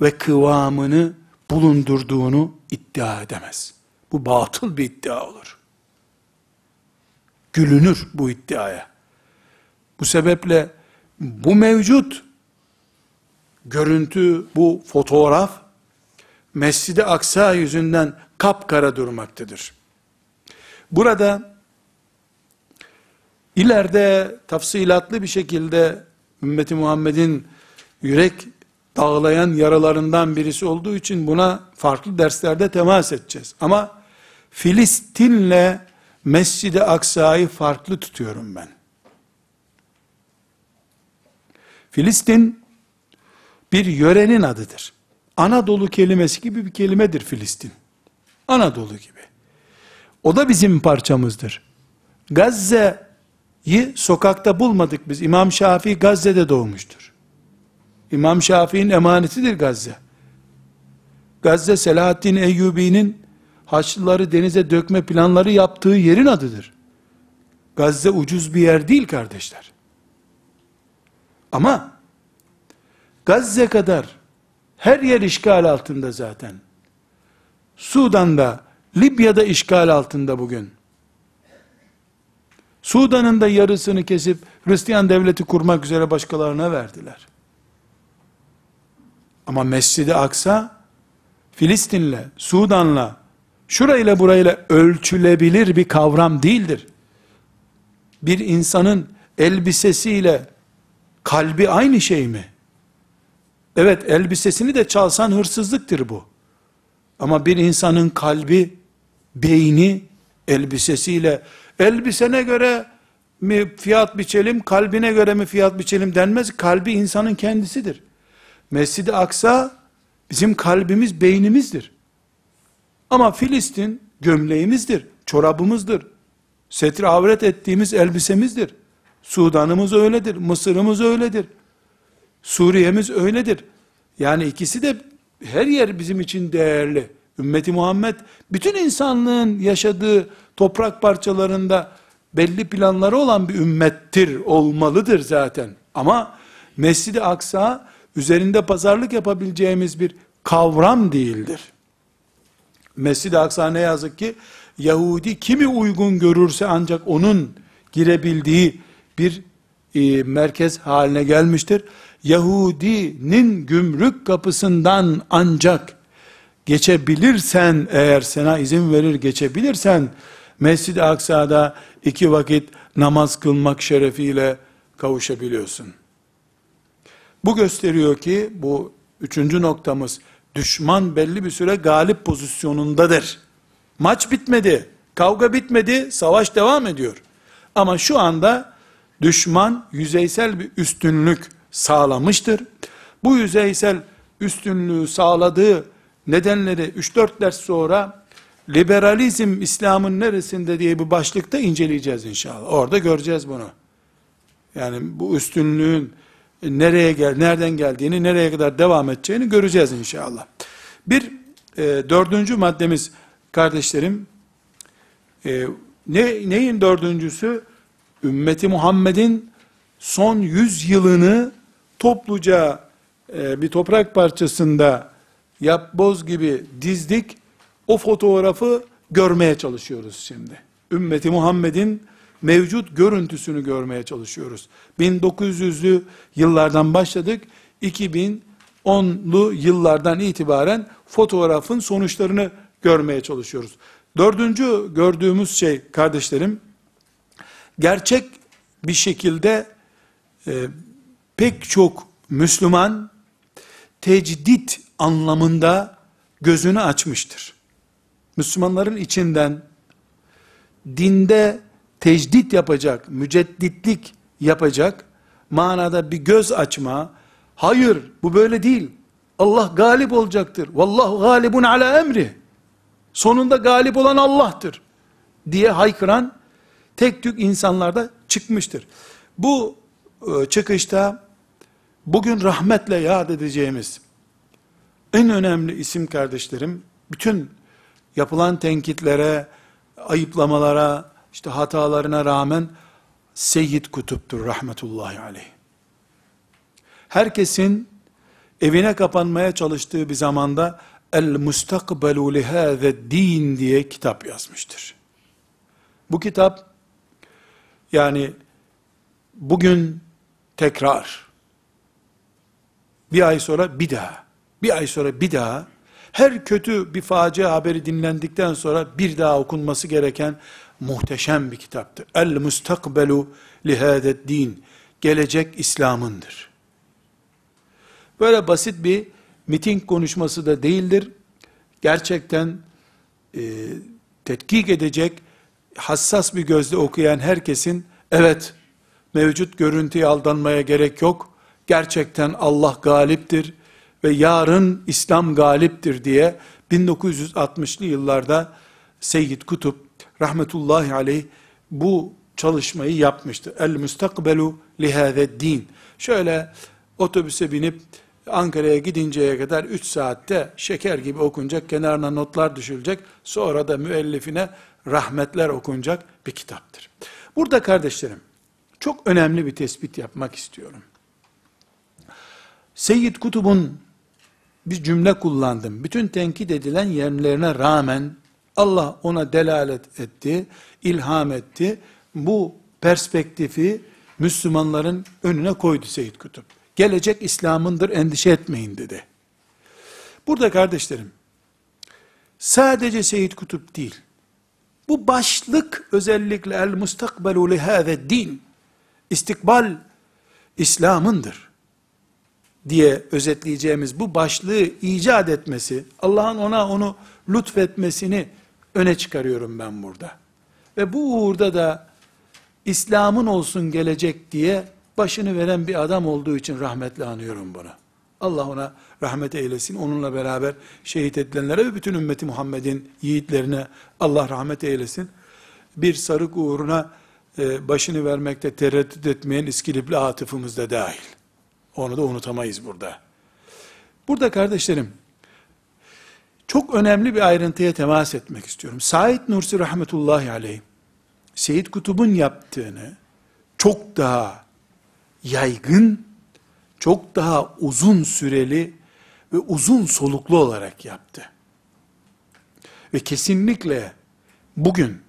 ve kıvamını bulundurduğunu iddia edemez. Bu batıl bir iddia olur. Gülünür bu iddiaya. Bu sebeple bu mevcut görüntü, bu fotoğraf Mescid-i Aksa yüzünden kapkara durmaktadır. Burada ileride tafsilatlı bir şekilde ümmeti Muhammed'in yürek dağlayan yaralarından birisi olduğu için buna farklı derslerde temas edeceğiz. Ama Filistin'le Mescid-i Aksa'yı farklı tutuyorum ben. Filistin bir yörenin adıdır. Anadolu kelimesi gibi bir kelimedir Filistin. Anadolu gibi. O da bizim parçamızdır. Gazze'yi sokakta bulmadık biz. İmam Şafii Gazze'de doğmuştur. İmam Şafii'nin emanetidir Gazze. Gazze Selahaddin Eyyubi'nin Haçlıları denize dökme planları yaptığı yerin adıdır. Gazze ucuz bir yer değil kardeşler. Ama Gazze kadar her yer işgal altında zaten. Sudan'da Libya'da işgal altında bugün. Sudan'ın da yarısını kesip Hristiyan devleti kurmak üzere başkalarına verdiler. Ama Mescid-i Aksa Filistin'le, Sudan'la, şurayla burayla ölçülebilir bir kavram değildir. Bir insanın elbisesiyle kalbi aynı şey mi? Evet elbisesini de çalsan hırsızlıktır bu. Ama bir insanın kalbi, beyni elbisesiyle elbisene göre mi fiyat biçelim, kalbine göre mi fiyat biçelim denmez. Kalbi insanın kendisidir. Mescid-i Aksa bizim kalbimiz, beynimizdir. Ama Filistin gömleğimizdir, çorabımızdır. Setre avret ettiğimiz elbisemizdir. Sudan'ımız öyledir, Mısır'ımız öyledir. Suriye'miz öyledir. Yani ikisi de her yer bizim için değerli. Ümmeti Muhammed bütün insanlığın yaşadığı toprak parçalarında belli planları olan bir ümmettir, olmalıdır zaten. Ama Mescid-i Aksa üzerinde pazarlık yapabileceğimiz bir kavram değildir. Mescid-i Aksa ne yazık ki Yahudi kimi uygun görürse ancak onun girebildiği bir e, merkez haline gelmiştir. Yahudinin gümrük kapısından ancak geçebilirsen eğer sana izin verir geçebilirsen Mescid-i Aksa'da iki vakit namaz kılmak şerefiyle kavuşabiliyorsun. Bu gösteriyor ki bu üçüncü noktamız düşman belli bir süre galip pozisyonundadır. Maç bitmedi, kavga bitmedi, savaş devam ediyor. Ama şu anda düşman yüzeysel bir üstünlük sağlamıştır. Bu yüzeysel üstünlüğü sağladığı nedenleri 3-4 ders sonra liberalizm İslam'ın neresinde diye bir başlıkta inceleyeceğiz inşallah. Orada göreceğiz bunu. Yani bu üstünlüğün nereye gel, nereden geldiğini, nereye kadar devam edeceğini göreceğiz inşallah. Bir e, dördüncü maddemiz kardeşlerim, e, ne, neyin dördüncüsü? Ümmeti Muhammed'in son yüz yılını topluca e, bir toprak parçasında yapboz gibi dizdik. O fotoğrafı görmeye çalışıyoruz şimdi. Ümmeti Muhammed'in mevcut görüntüsünü görmeye çalışıyoruz. 1900'lü yıllardan başladık. 2010'lu yıllardan itibaren fotoğrafın sonuçlarını görmeye çalışıyoruz. Dördüncü gördüğümüz şey kardeşlerim, gerçek bir şekilde e, pek çok Müslüman tecdit anlamında gözünü açmıştır. Müslümanların içinden dinde tecdit yapacak, mücedditlik yapacak manada bir göz açma, hayır bu böyle değil, Allah galip olacaktır, vallahu galibun ala emri, sonunda galip olan Allah'tır diye haykıran tek tük insanlarda çıkmıştır. Bu e, çıkışta bugün rahmetle yad edeceğimiz en önemli isim kardeşlerim, bütün yapılan tenkitlere, ayıplamalara, işte hatalarına rağmen Seyyid Kutup'tur rahmetullahi aleyh. Herkesin evine kapanmaya çalıştığı bir zamanda El Mustakbelu lihâze din diye kitap yazmıştır. Bu kitap yani bugün tekrar bir ay sonra bir daha bir ay sonra bir daha her kötü bir facia haberi dinlendikten sonra bir daha okunması gereken muhteşem bir kitaptır. El mustakbelu lihadet din. Gelecek İslam'ındır. Böyle basit bir miting konuşması da değildir. Gerçekten e, tetkik edecek, hassas bir gözle okuyan herkesin, evet, mevcut görüntüye aldanmaya gerek yok, gerçekten Allah galiptir ve yarın İslam galiptir diye 1960'lı yıllarda Seyyid Kutup rahmetullahi aleyh bu çalışmayı yapmıştı. El mustakbelu lihâze din. Şöyle otobüse binip Ankara'ya gidinceye kadar 3 saatte şeker gibi okunacak, kenarına notlar düşülecek, sonra da müellifine rahmetler okunacak bir kitaptır. Burada kardeşlerim, çok önemli bir tespit yapmak istiyorum. Seyyid Kutub'un bir cümle kullandım. Bütün tenkit edilen yerlerine rağmen Allah ona delalet etti, ilham etti. Bu perspektifi Müslümanların önüne koydu Seyyid Kutup. Gelecek İslam'ındır endişe etmeyin dedi. Burada kardeşlerim, sadece Seyyid Kutup değil, bu başlık özellikle el mustakbelu lihâze din, istikbal İslam'ındır diye özetleyeceğimiz bu başlığı icat etmesi, Allah'ın ona onu lütfetmesini öne çıkarıyorum ben burada. Ve bu uğurda da İslam'ın olsun gelecek diye başını veren bir adam olduğu için rahmetle anıyorum bunu. Allah ona rahmet eylesin. Onunla beraber şehit edilenlere ve bütün ümmeti Muhammed'in yiğitlerine Allah rahmet eylesin. Bir sarık uğruna e, başını vermekte tereddüt etmeyen İskilipli atıfımız da dahil. Onu da unutamayız burada. Burada kardeşlerim, çok önemli bir ayrıntıya temas etmek istiyorum. Said Nursi rahmetullahi aleyh, Seyyid Kutub'un yaptığını çok daha yaygın, çok daha uzun süreli ve uzun soluklu olarak yaptı. Ve kesinlikle bugün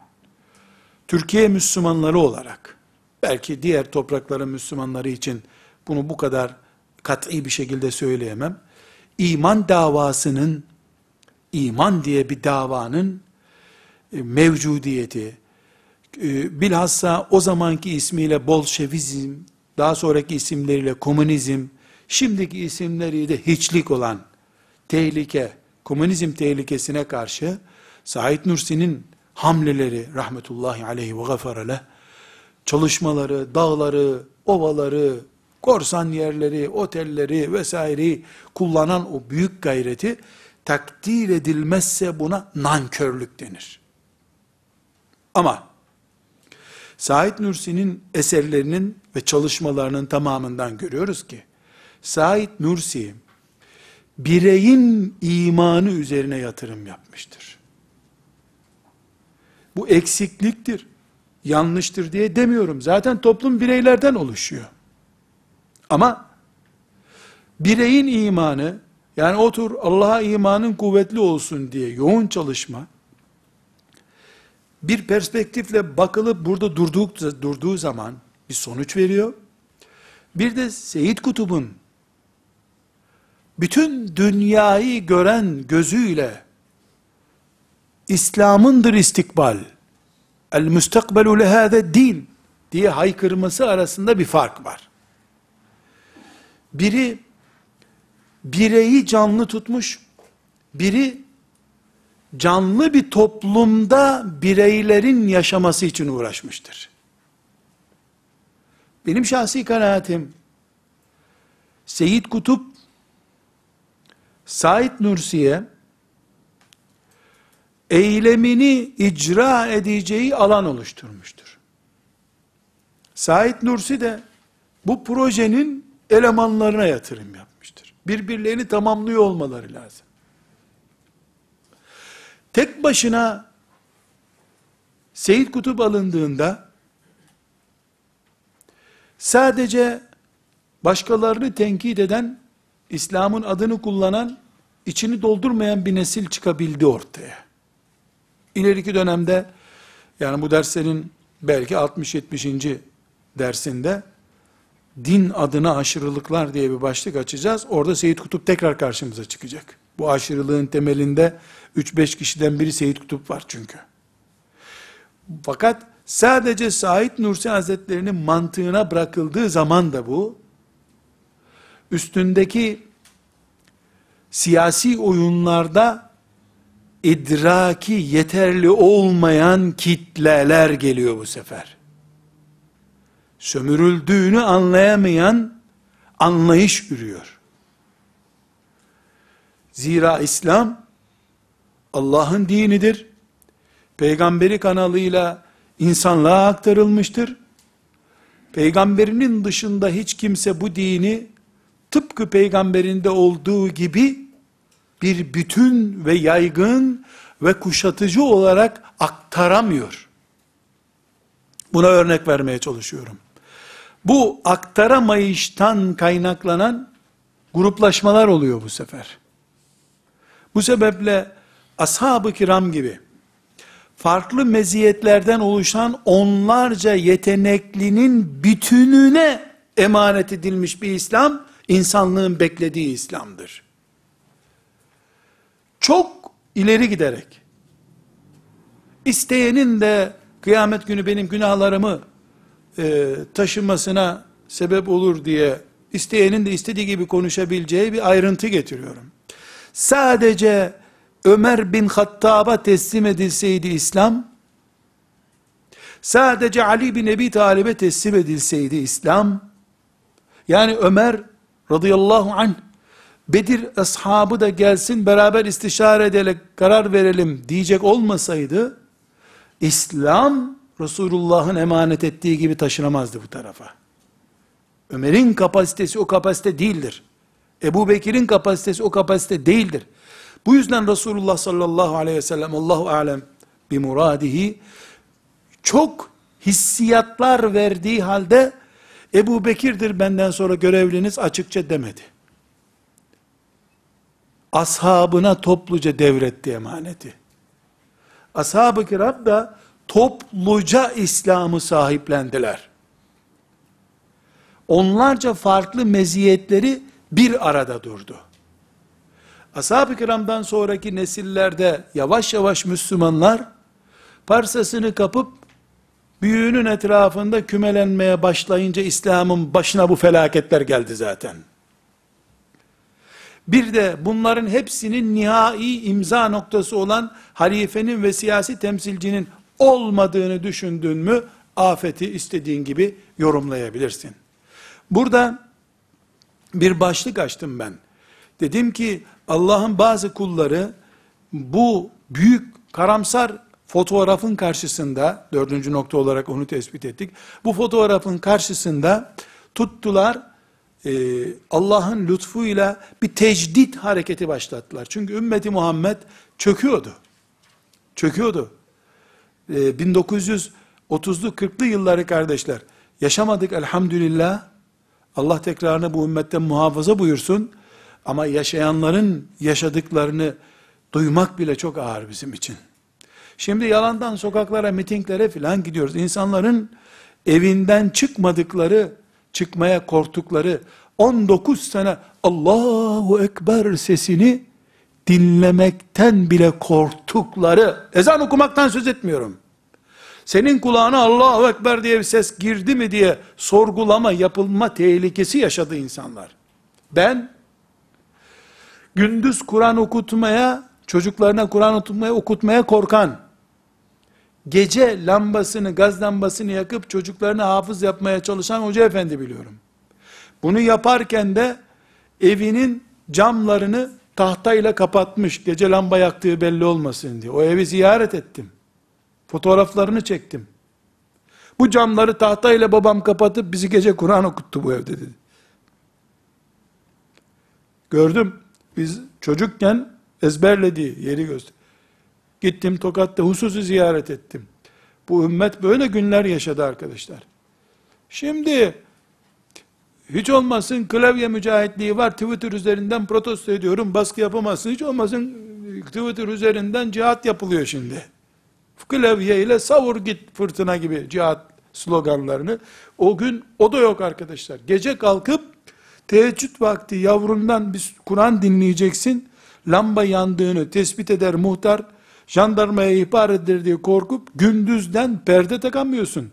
Türkiye Müslümanları olarak, belki diğer toprakların Müslümanları için bunu bu kadar kat'i bir şekilde söyleyemem, iman davasının, iman diye bir davanın e, mevcudiyeti, e, bilhassa o zamanki ismiyle Bolşevizm, daha sonraki isimleriyle komünizm, şimdiki isimleriyle hiçlik olan tehlike, komünizm tehlikesine karşı Said Nursi'nin hamleleri rahmetullahi aleyhi ve gafarele çalışmaları, dağları, ovaları, korsan yerleri, otelleri vesaireyi kullanan o büyük gayreti takdir edilmezse buna nankörlük denir. Ama Said Nursi'nin eserlerinin ve çalışmalarının tamamından görüyoruz ki Said Nursi bireyin imanı üzerine yatırım yapmıştır. Bu eksikliktir, yanlıştır diye demiyorum. Zaten toplum bireylerden oluşuyor. Ama bireyin imanı, yani otur Allah'a imanın kuvvetli olsun diye yoğun çalışma, bir perspektifle bakılıp burada durduğu, durduğu zaman bir sonuç veriyor. Bir de Seyit Kutub'un bütün dünyayı gören gözüyle İslam'ındır istikbal, el müstakbelu lehâze din diye haykırması arasında bir fark var. Biri bireyi canlı tutmuş, biri canlı bir toplumda bireylerin yaşaması için uğraşmıştır. Benim şahsi kanaatim, Seyit Kutup, Said Nursi'ye, eylemini icra edeceği alan oluşturmuştur. Said Nursi de bu projenin elemanlarına yatırım yapmıştır. Birbirlerini tamamlıyor olmaları lazım. Tek başına Seyit Kutup alındığında sadece başkalarını tenkit eden, İslam'ın adını kullanan, içini doldurmayan bir nesil çıkabildi ortaya. İleriki dönemde, yani bu derslerin belki 60-70. dersinde, din adına aşırılıklar diye bir başlık açacağız. Orada Seyit Kutup tekrar karşımıza çıkacak. Bu aşırılığın temelinde 3-5 kişiden biri Seyit Kutup var çünkü. Fakat sadece Said Nursi Hazretleri'nin mantığına bırakıldığı zaman da bu, üstündeki siyasi oyunlarda idraki yeterli olmayan kitleler geliyor bu sefer. Sömürüldüğünü anlayamayan anlayış ürüyor. Zira İslam Allah'ın dinidir. Peygamberi kanalıyla insanlığa aktarılmıştır. Peygamberinin dışında hiç kimse bu dini tıpkı peygamberinde olduğu gibi bir bütün ve yaygın ve kuşatıcı olarak aktaramıyor. Buna örnek vermeye çalışıyorum. Bu aktaramayıştan kaynaklanan gruplaşmalar oluyor bu sefer. Bu sebeple ashab-ı kiram gibi farklı meziyetlerden oluşan onlarca yeteneklinin bütününe emanet edilmiş bir İslam, insanlığın beklediği İslam'dır. Çok ileri giderek, isteyenin de kıyamet günü benim günahlarımı e, taşımasına sebep olur diye, isteyenin de istediği gibi konuşabileceği bir ayrıntı getiriyorum. Sadece Ömer bin Hattab'a teslim edilseydi İslam, sadece Ali bin Ebi Talib'e teslim edilseydi İslam, yani Ömer radıyallahu anh, Bedir ashabı da gelsin beraber istişare edelim, karar verelim diyecek olmasaydı, İslam Resulullah'ın emanet ettiği gibi taşınamazdı bu tarafa. Ömer'in kapasitesi o kapasite değildir. Ebu Bekir'in kapasitesi o kapasite değildir. Bu yüzden Resulullah sallallahu aleyhi ve sellem Allahu alem bi muradihi çok hissiyatlar verdiği halde Ebu Bekir'dir benden sonra görevliniz açıkça demedi. Ashabına topluca devretti emaneti. Ashab-ı kiram da topluca İslam'ı sahiplendiler. Onlarca farklı meziyetleri bir arada durdu. Ashab-ı kiramdan sonraki nesillerde yavaş yavaş Müslümanlar parsasını kapıp büyüğünün etrafında kümelenmeye başlayınca İslam'ın başına bu felaketler geldi zaten. Bir de bunların hepsinin nihai imza noktası olan halifenin ve siyasi temsilcinin olmadığını düşündün mü afeti istediğin gibi yorumlayabilirsin. Burada bir başlık açtım ben. Dedim ki Allah'ın bazı kulları bu büyük karamsar fotoğrafın karşısında, dördüncü nokta olarak onu tespit ettik. Bu fotoğrafın karşısında tuttular, e, Allah'ın lütfuyla bir tecdit hareketi başlattılar. Çünkü ümmeti Muhammed çöküyordu. Çöküyordu. E, 1930'lu 40'lı yılları kardeşler, yaşamadık elhamdülillah. Allah tekrarını bu ümmetten muhafaza buyursun. Ama yaşayanların yaşadıklarını duymak bile çok ağır bizim için. Şimdi yalandan sokaklara, mitinglere filan gidiyoruz. İnsanların evinden çıkmadıkları, çıkmaya korktukları 19 sene Allahu Ekber sesini dinlemekten bile korktukları, ezan okumaktan söz etmiyorum. Senin kulağına Allahu Ekber diye bir ses girdi mi diye sorgulama yapılma tehlikesi yaşadı insanlar. Ben gündüz Kur'an okutmaya, çocuklarına Kur'an okutmaya, okutmaya korkan, gece lambasını, gaz lambasını yakıp çocuklarına hafız yapmaya çalışan hoca efendi biliyorum. Bunu yaparken de evinin camlarını tahtayla kapatmış, gece lamba yaktığı belli olmasın diye. O evi ziyaret ettim. Fotoğraflarını çektim. Bu camları tahtayla babam kapatıp bizi gece Kur'an okuttu bu evde dedi. Gördüm. Biz çocukken ezberlediği yeri göster. Gittim Tokat'ta hususi ziyaret ettim. Bu ümmet böyle günler yaşadı arkadaşlar. Şimdi hiç olmasın klavye mücahitliği var. Twitter üzerinden protesto ediyorum. Baskı yapamazsın. Hiç olmasın Twitter üzerinden cihat yapılıyor şimdi. Klavye ile savur git fırtına gibi cihat sloganlarını. O gün o da yok arkadaşlar. Gece kalkıp teheccüd vakti yavrundan bir Kur'an dinleyeceksin. Lamba yandığını tespit eder muhtar. Jandarmaya ihbar eder diye korkup gündüzden perde takamıyorsun.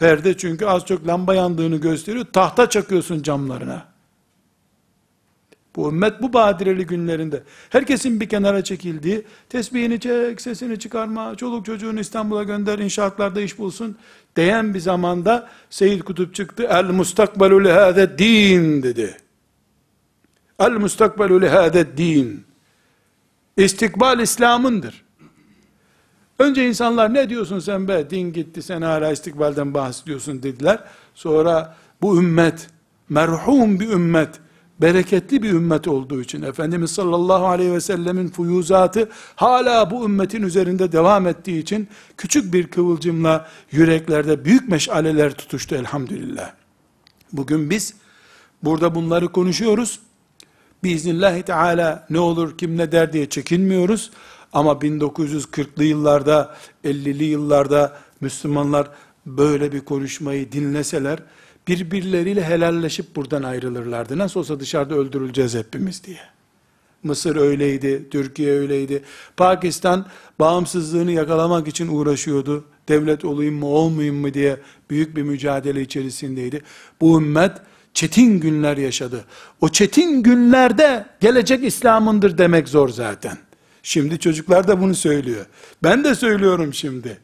Perde çünkü az çok lamba yandığını gösteriyor. Tahta çakıyorsun camlarına. Bu ümmet bu badireli günlerinde herkesin bir kenara çekildiği, tesbihini çek, sesini çıkarma, çoluk çocuğunu İstanbul'a gönder, inşaatlarda iş bulsun diyen bir zamanda Seyyid Kutup çıktı. El mustakbelu lehâde din dedi. El mustakbelu lehâde din. İstikbal İslam'ındır. Önce insanlar ne diyorsun sen be din gitti sen hala istikbalden bahsediyorsun dediler. Sonra bu ümmet merhum bir ümmet bereketli bir ümmet olduğu için Efendimiz sallallahu aleyhi ve sellemin fuyuzatı hala bu ümmetin üzerinde devam ettiği için küçük bir kıvılcımla yüreklerde büyük meşaleler tutuştu elhamdülillah. Bugün biz burada bunları konuşuyoruz. Biiznillahü teala ne olur kim ne der diye çekinmiyoruz. Ama 1940'lı yıllarda, 50'li yıllarda Müslümanlar böyle bir konuşmayı dinleseler, birbirleriyle helalleşip buradan ayrılırlardı. Nasıl olsa dışarıda öldürüleceğiz hepimiz diye. Mısır öyleydi, Türkiye öyleydi. Pakistan bağımsızlığını yakalamak için uğraşıyordu. Devlet olayım mı olmayayım mı diye büyük bir mücadele içerisindeydi. Bu ümmet çetin günler yaşadı. O çetin günlerde gelecek İslam'ındır demek zor zaten. Şimdi çocuklar da bunu söylüyor. Ben de söylüyorum şimdi.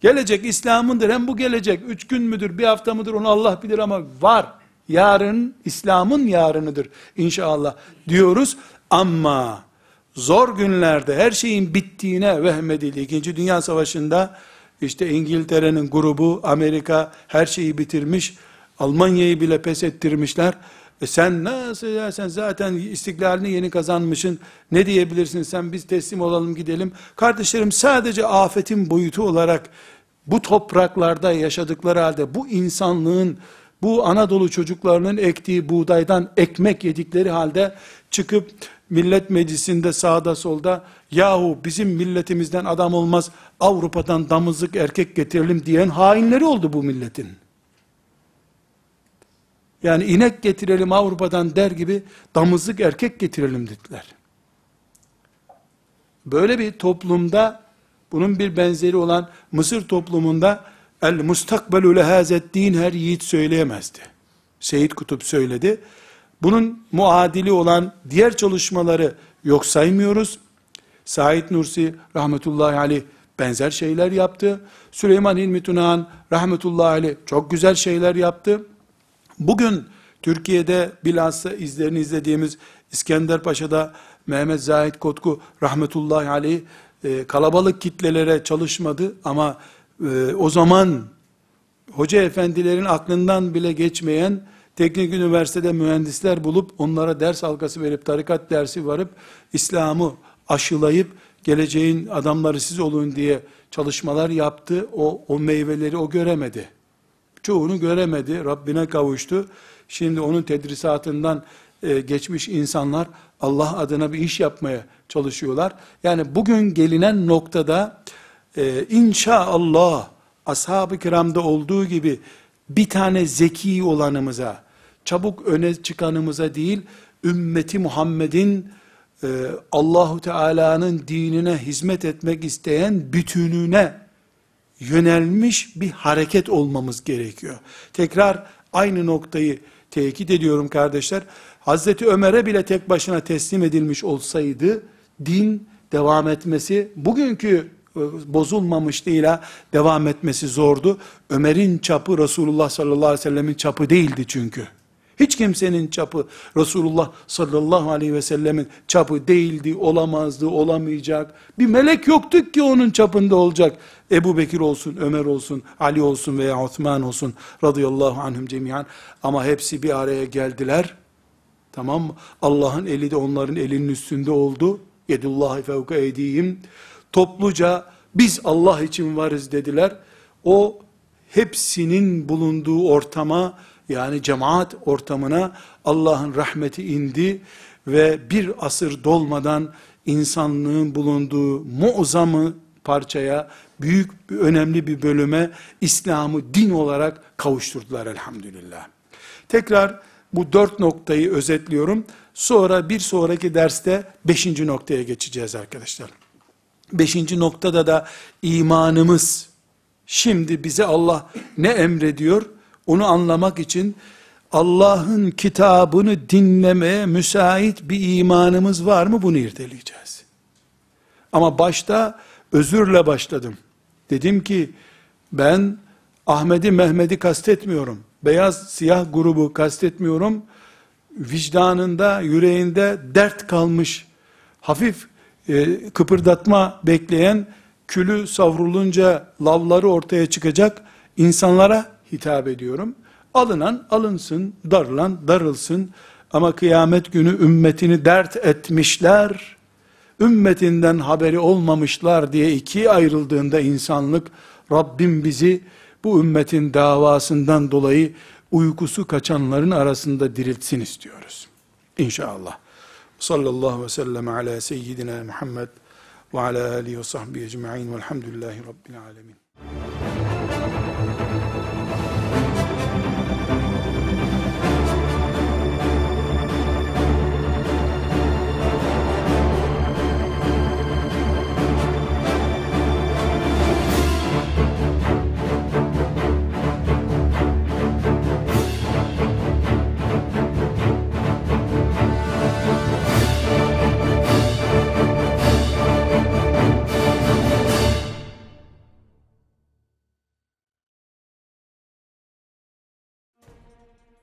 Gelecek İslam'ındır. Hem bu gelecek üç gün müdür, bir hafta mıdır onu Allah bilir ama var. Yarın İslam'ın yarınıdır inşallah diyoruz. Ama zor günlerde her şeyin bittiğine vehmedildi. İkinci Dünya Savaşı'nda işte İngiltere'nin grubu Amerika her şeyi bitirmiş. Almanya'yı bile pes ettirmişler. E sen nasıl ya sen zaten istiklalini yeni kazanmışsın. Ne diyebilirsin sen biz teslim olalım gidelim. Kardeşlerim sadece afetin boyutu olarak bu topraklarda yaşadıkları halde bu insanlığın bu Anadolu çocuklarının ektiği buğdaydan ekmek yedikleri halde çıkıp millet meclisinde sağda solda yahu bizim milletimizden adam olmaz Avrupa'dan damızlık erkek getirelim diyen hainleri oldu bu milletin. Yani inek getirelim Avrupa'dan der gibi damızlık erkek getirelim dediler. Böyle bir toplumda bunun bir benzeri olan Mısır toplumunda el mustakbelu lehazet din her yiğit söyleyemezdi. Seyit Kutup söyledi. Bunun muadili olan diğer çalışmaları yok saymıyoruz. Said Nursi rahmetullahi aleyh benzer şeyler yaptı. Süleyman İlmi Tunahan rahmetullahi aleyh çok güzel şeyler yaptı. Bugün Türkiye'de bilhassa izlerini izlediğimiz İskender Paşa'da Mehmet Zahid Kotku rahmetullahi aleyh e, kalabalık kitlelere çalışmadı ama e, o zaman hoca efendilerin aklından bile geçmeyen teknik üniversitede mühendisler bulup onlara ders halkası verip tarikat dersi varıp İslam'ı aşılayıp geleceğin adamları siz olun diye çalışmalar yaptı. O, o meyveleri o göremedi. Çoğunu göremedi. Rabbine kavuştu. Şimdi onun tedrisatından e, geçmiş insanlar Allah adına bir iş yapmaya çalışıyorlar. Yani bugün gelinen noktada e, inşallah ashab-ı kiramda olduğu gibi bir tane zeki olanımıza, çabuk öne çıkanımıza değil, ümmeti Muhammed'in e, Allahu Teala'nın dinine hizmet etmek isteyen bütününe yönelmiş bir hareket olmamız gerekiyor. Tekrar aynı noktayı tekit ediyorum kardeşler. Hazreti Ömer'e bile tek başına teslim edilmiş olsaydı din devam etmesi bugünkü e, bozulmamışlığıyla devam etmesi zordu. Ömer'in çapı Resulullah sallallahu aleyhi ve sellemin çapı değildi çünkü. Hiç kimsenin çapı Resulullah sallallahu aleyhi ve sellemin çapı değildi, olamazdı, olamayacak. Bir melek yoktu ki onun çapında olacak. Ebu Bekir olsun, Ömer olsun, Ali olsun veya Osman olsun radıyallahu anhum cemiyan. Ama hepsi bir araya geldiler. Tamam? Allah'ın eli de onların elinin üstünde oldu. Yedullahi fevka ediyim. Topluca biz Allah için varız dediler. O hepsinin bulunduğu ortama yani cemaat ortamına Allah'ın rahmeti indi ve bir asır dolmadan insanlığın bulunduğu muazzamı parçaya, büyük, önemli bir bölüme İslam'ı din olarak kavuşturdular elhamdülillah. Tekrar bu dört noktayı özetliyorum. Sonra bir sonraki derste beşinci noktaya geçeceğiz arkadaşlar. Beşinci noktada da imanımız, şimdi bize Allah ne emrediyor? Onu anlamak için Allah'ın kitabını dinlemeye müsait bir imanımız var mı bunu irdeleyeceğiz. Ama başta özürle başladım. Dedim ki ben Ahmet'i Mehmet'i kastetmiyorum. Beyaz siyah grubu kastetmiyorum. Vicdanında, yüreğinde dert kalmış, hafif e, kıpırdatma bekleyen, külü savrulunca lavları ortaya çıkacak insanlara hitap ediyorum. Alınan alınsın, darılan darılsın. Ama kıyamet günü ümmetini dert etmişler, ümmetinden haberi olmamışlar diye ikiye ayrıldığında insanlık, Rabbim bizi bu ümmetin davasından dolayı uykusu kaçanların arasında diriltsin istiyoruz. İnşallah. Sallallahu ve sellem ala seyyidina Muhammed ve ala alihi ve sahbihi ecma'in velhamdülillahi rabbil alemin.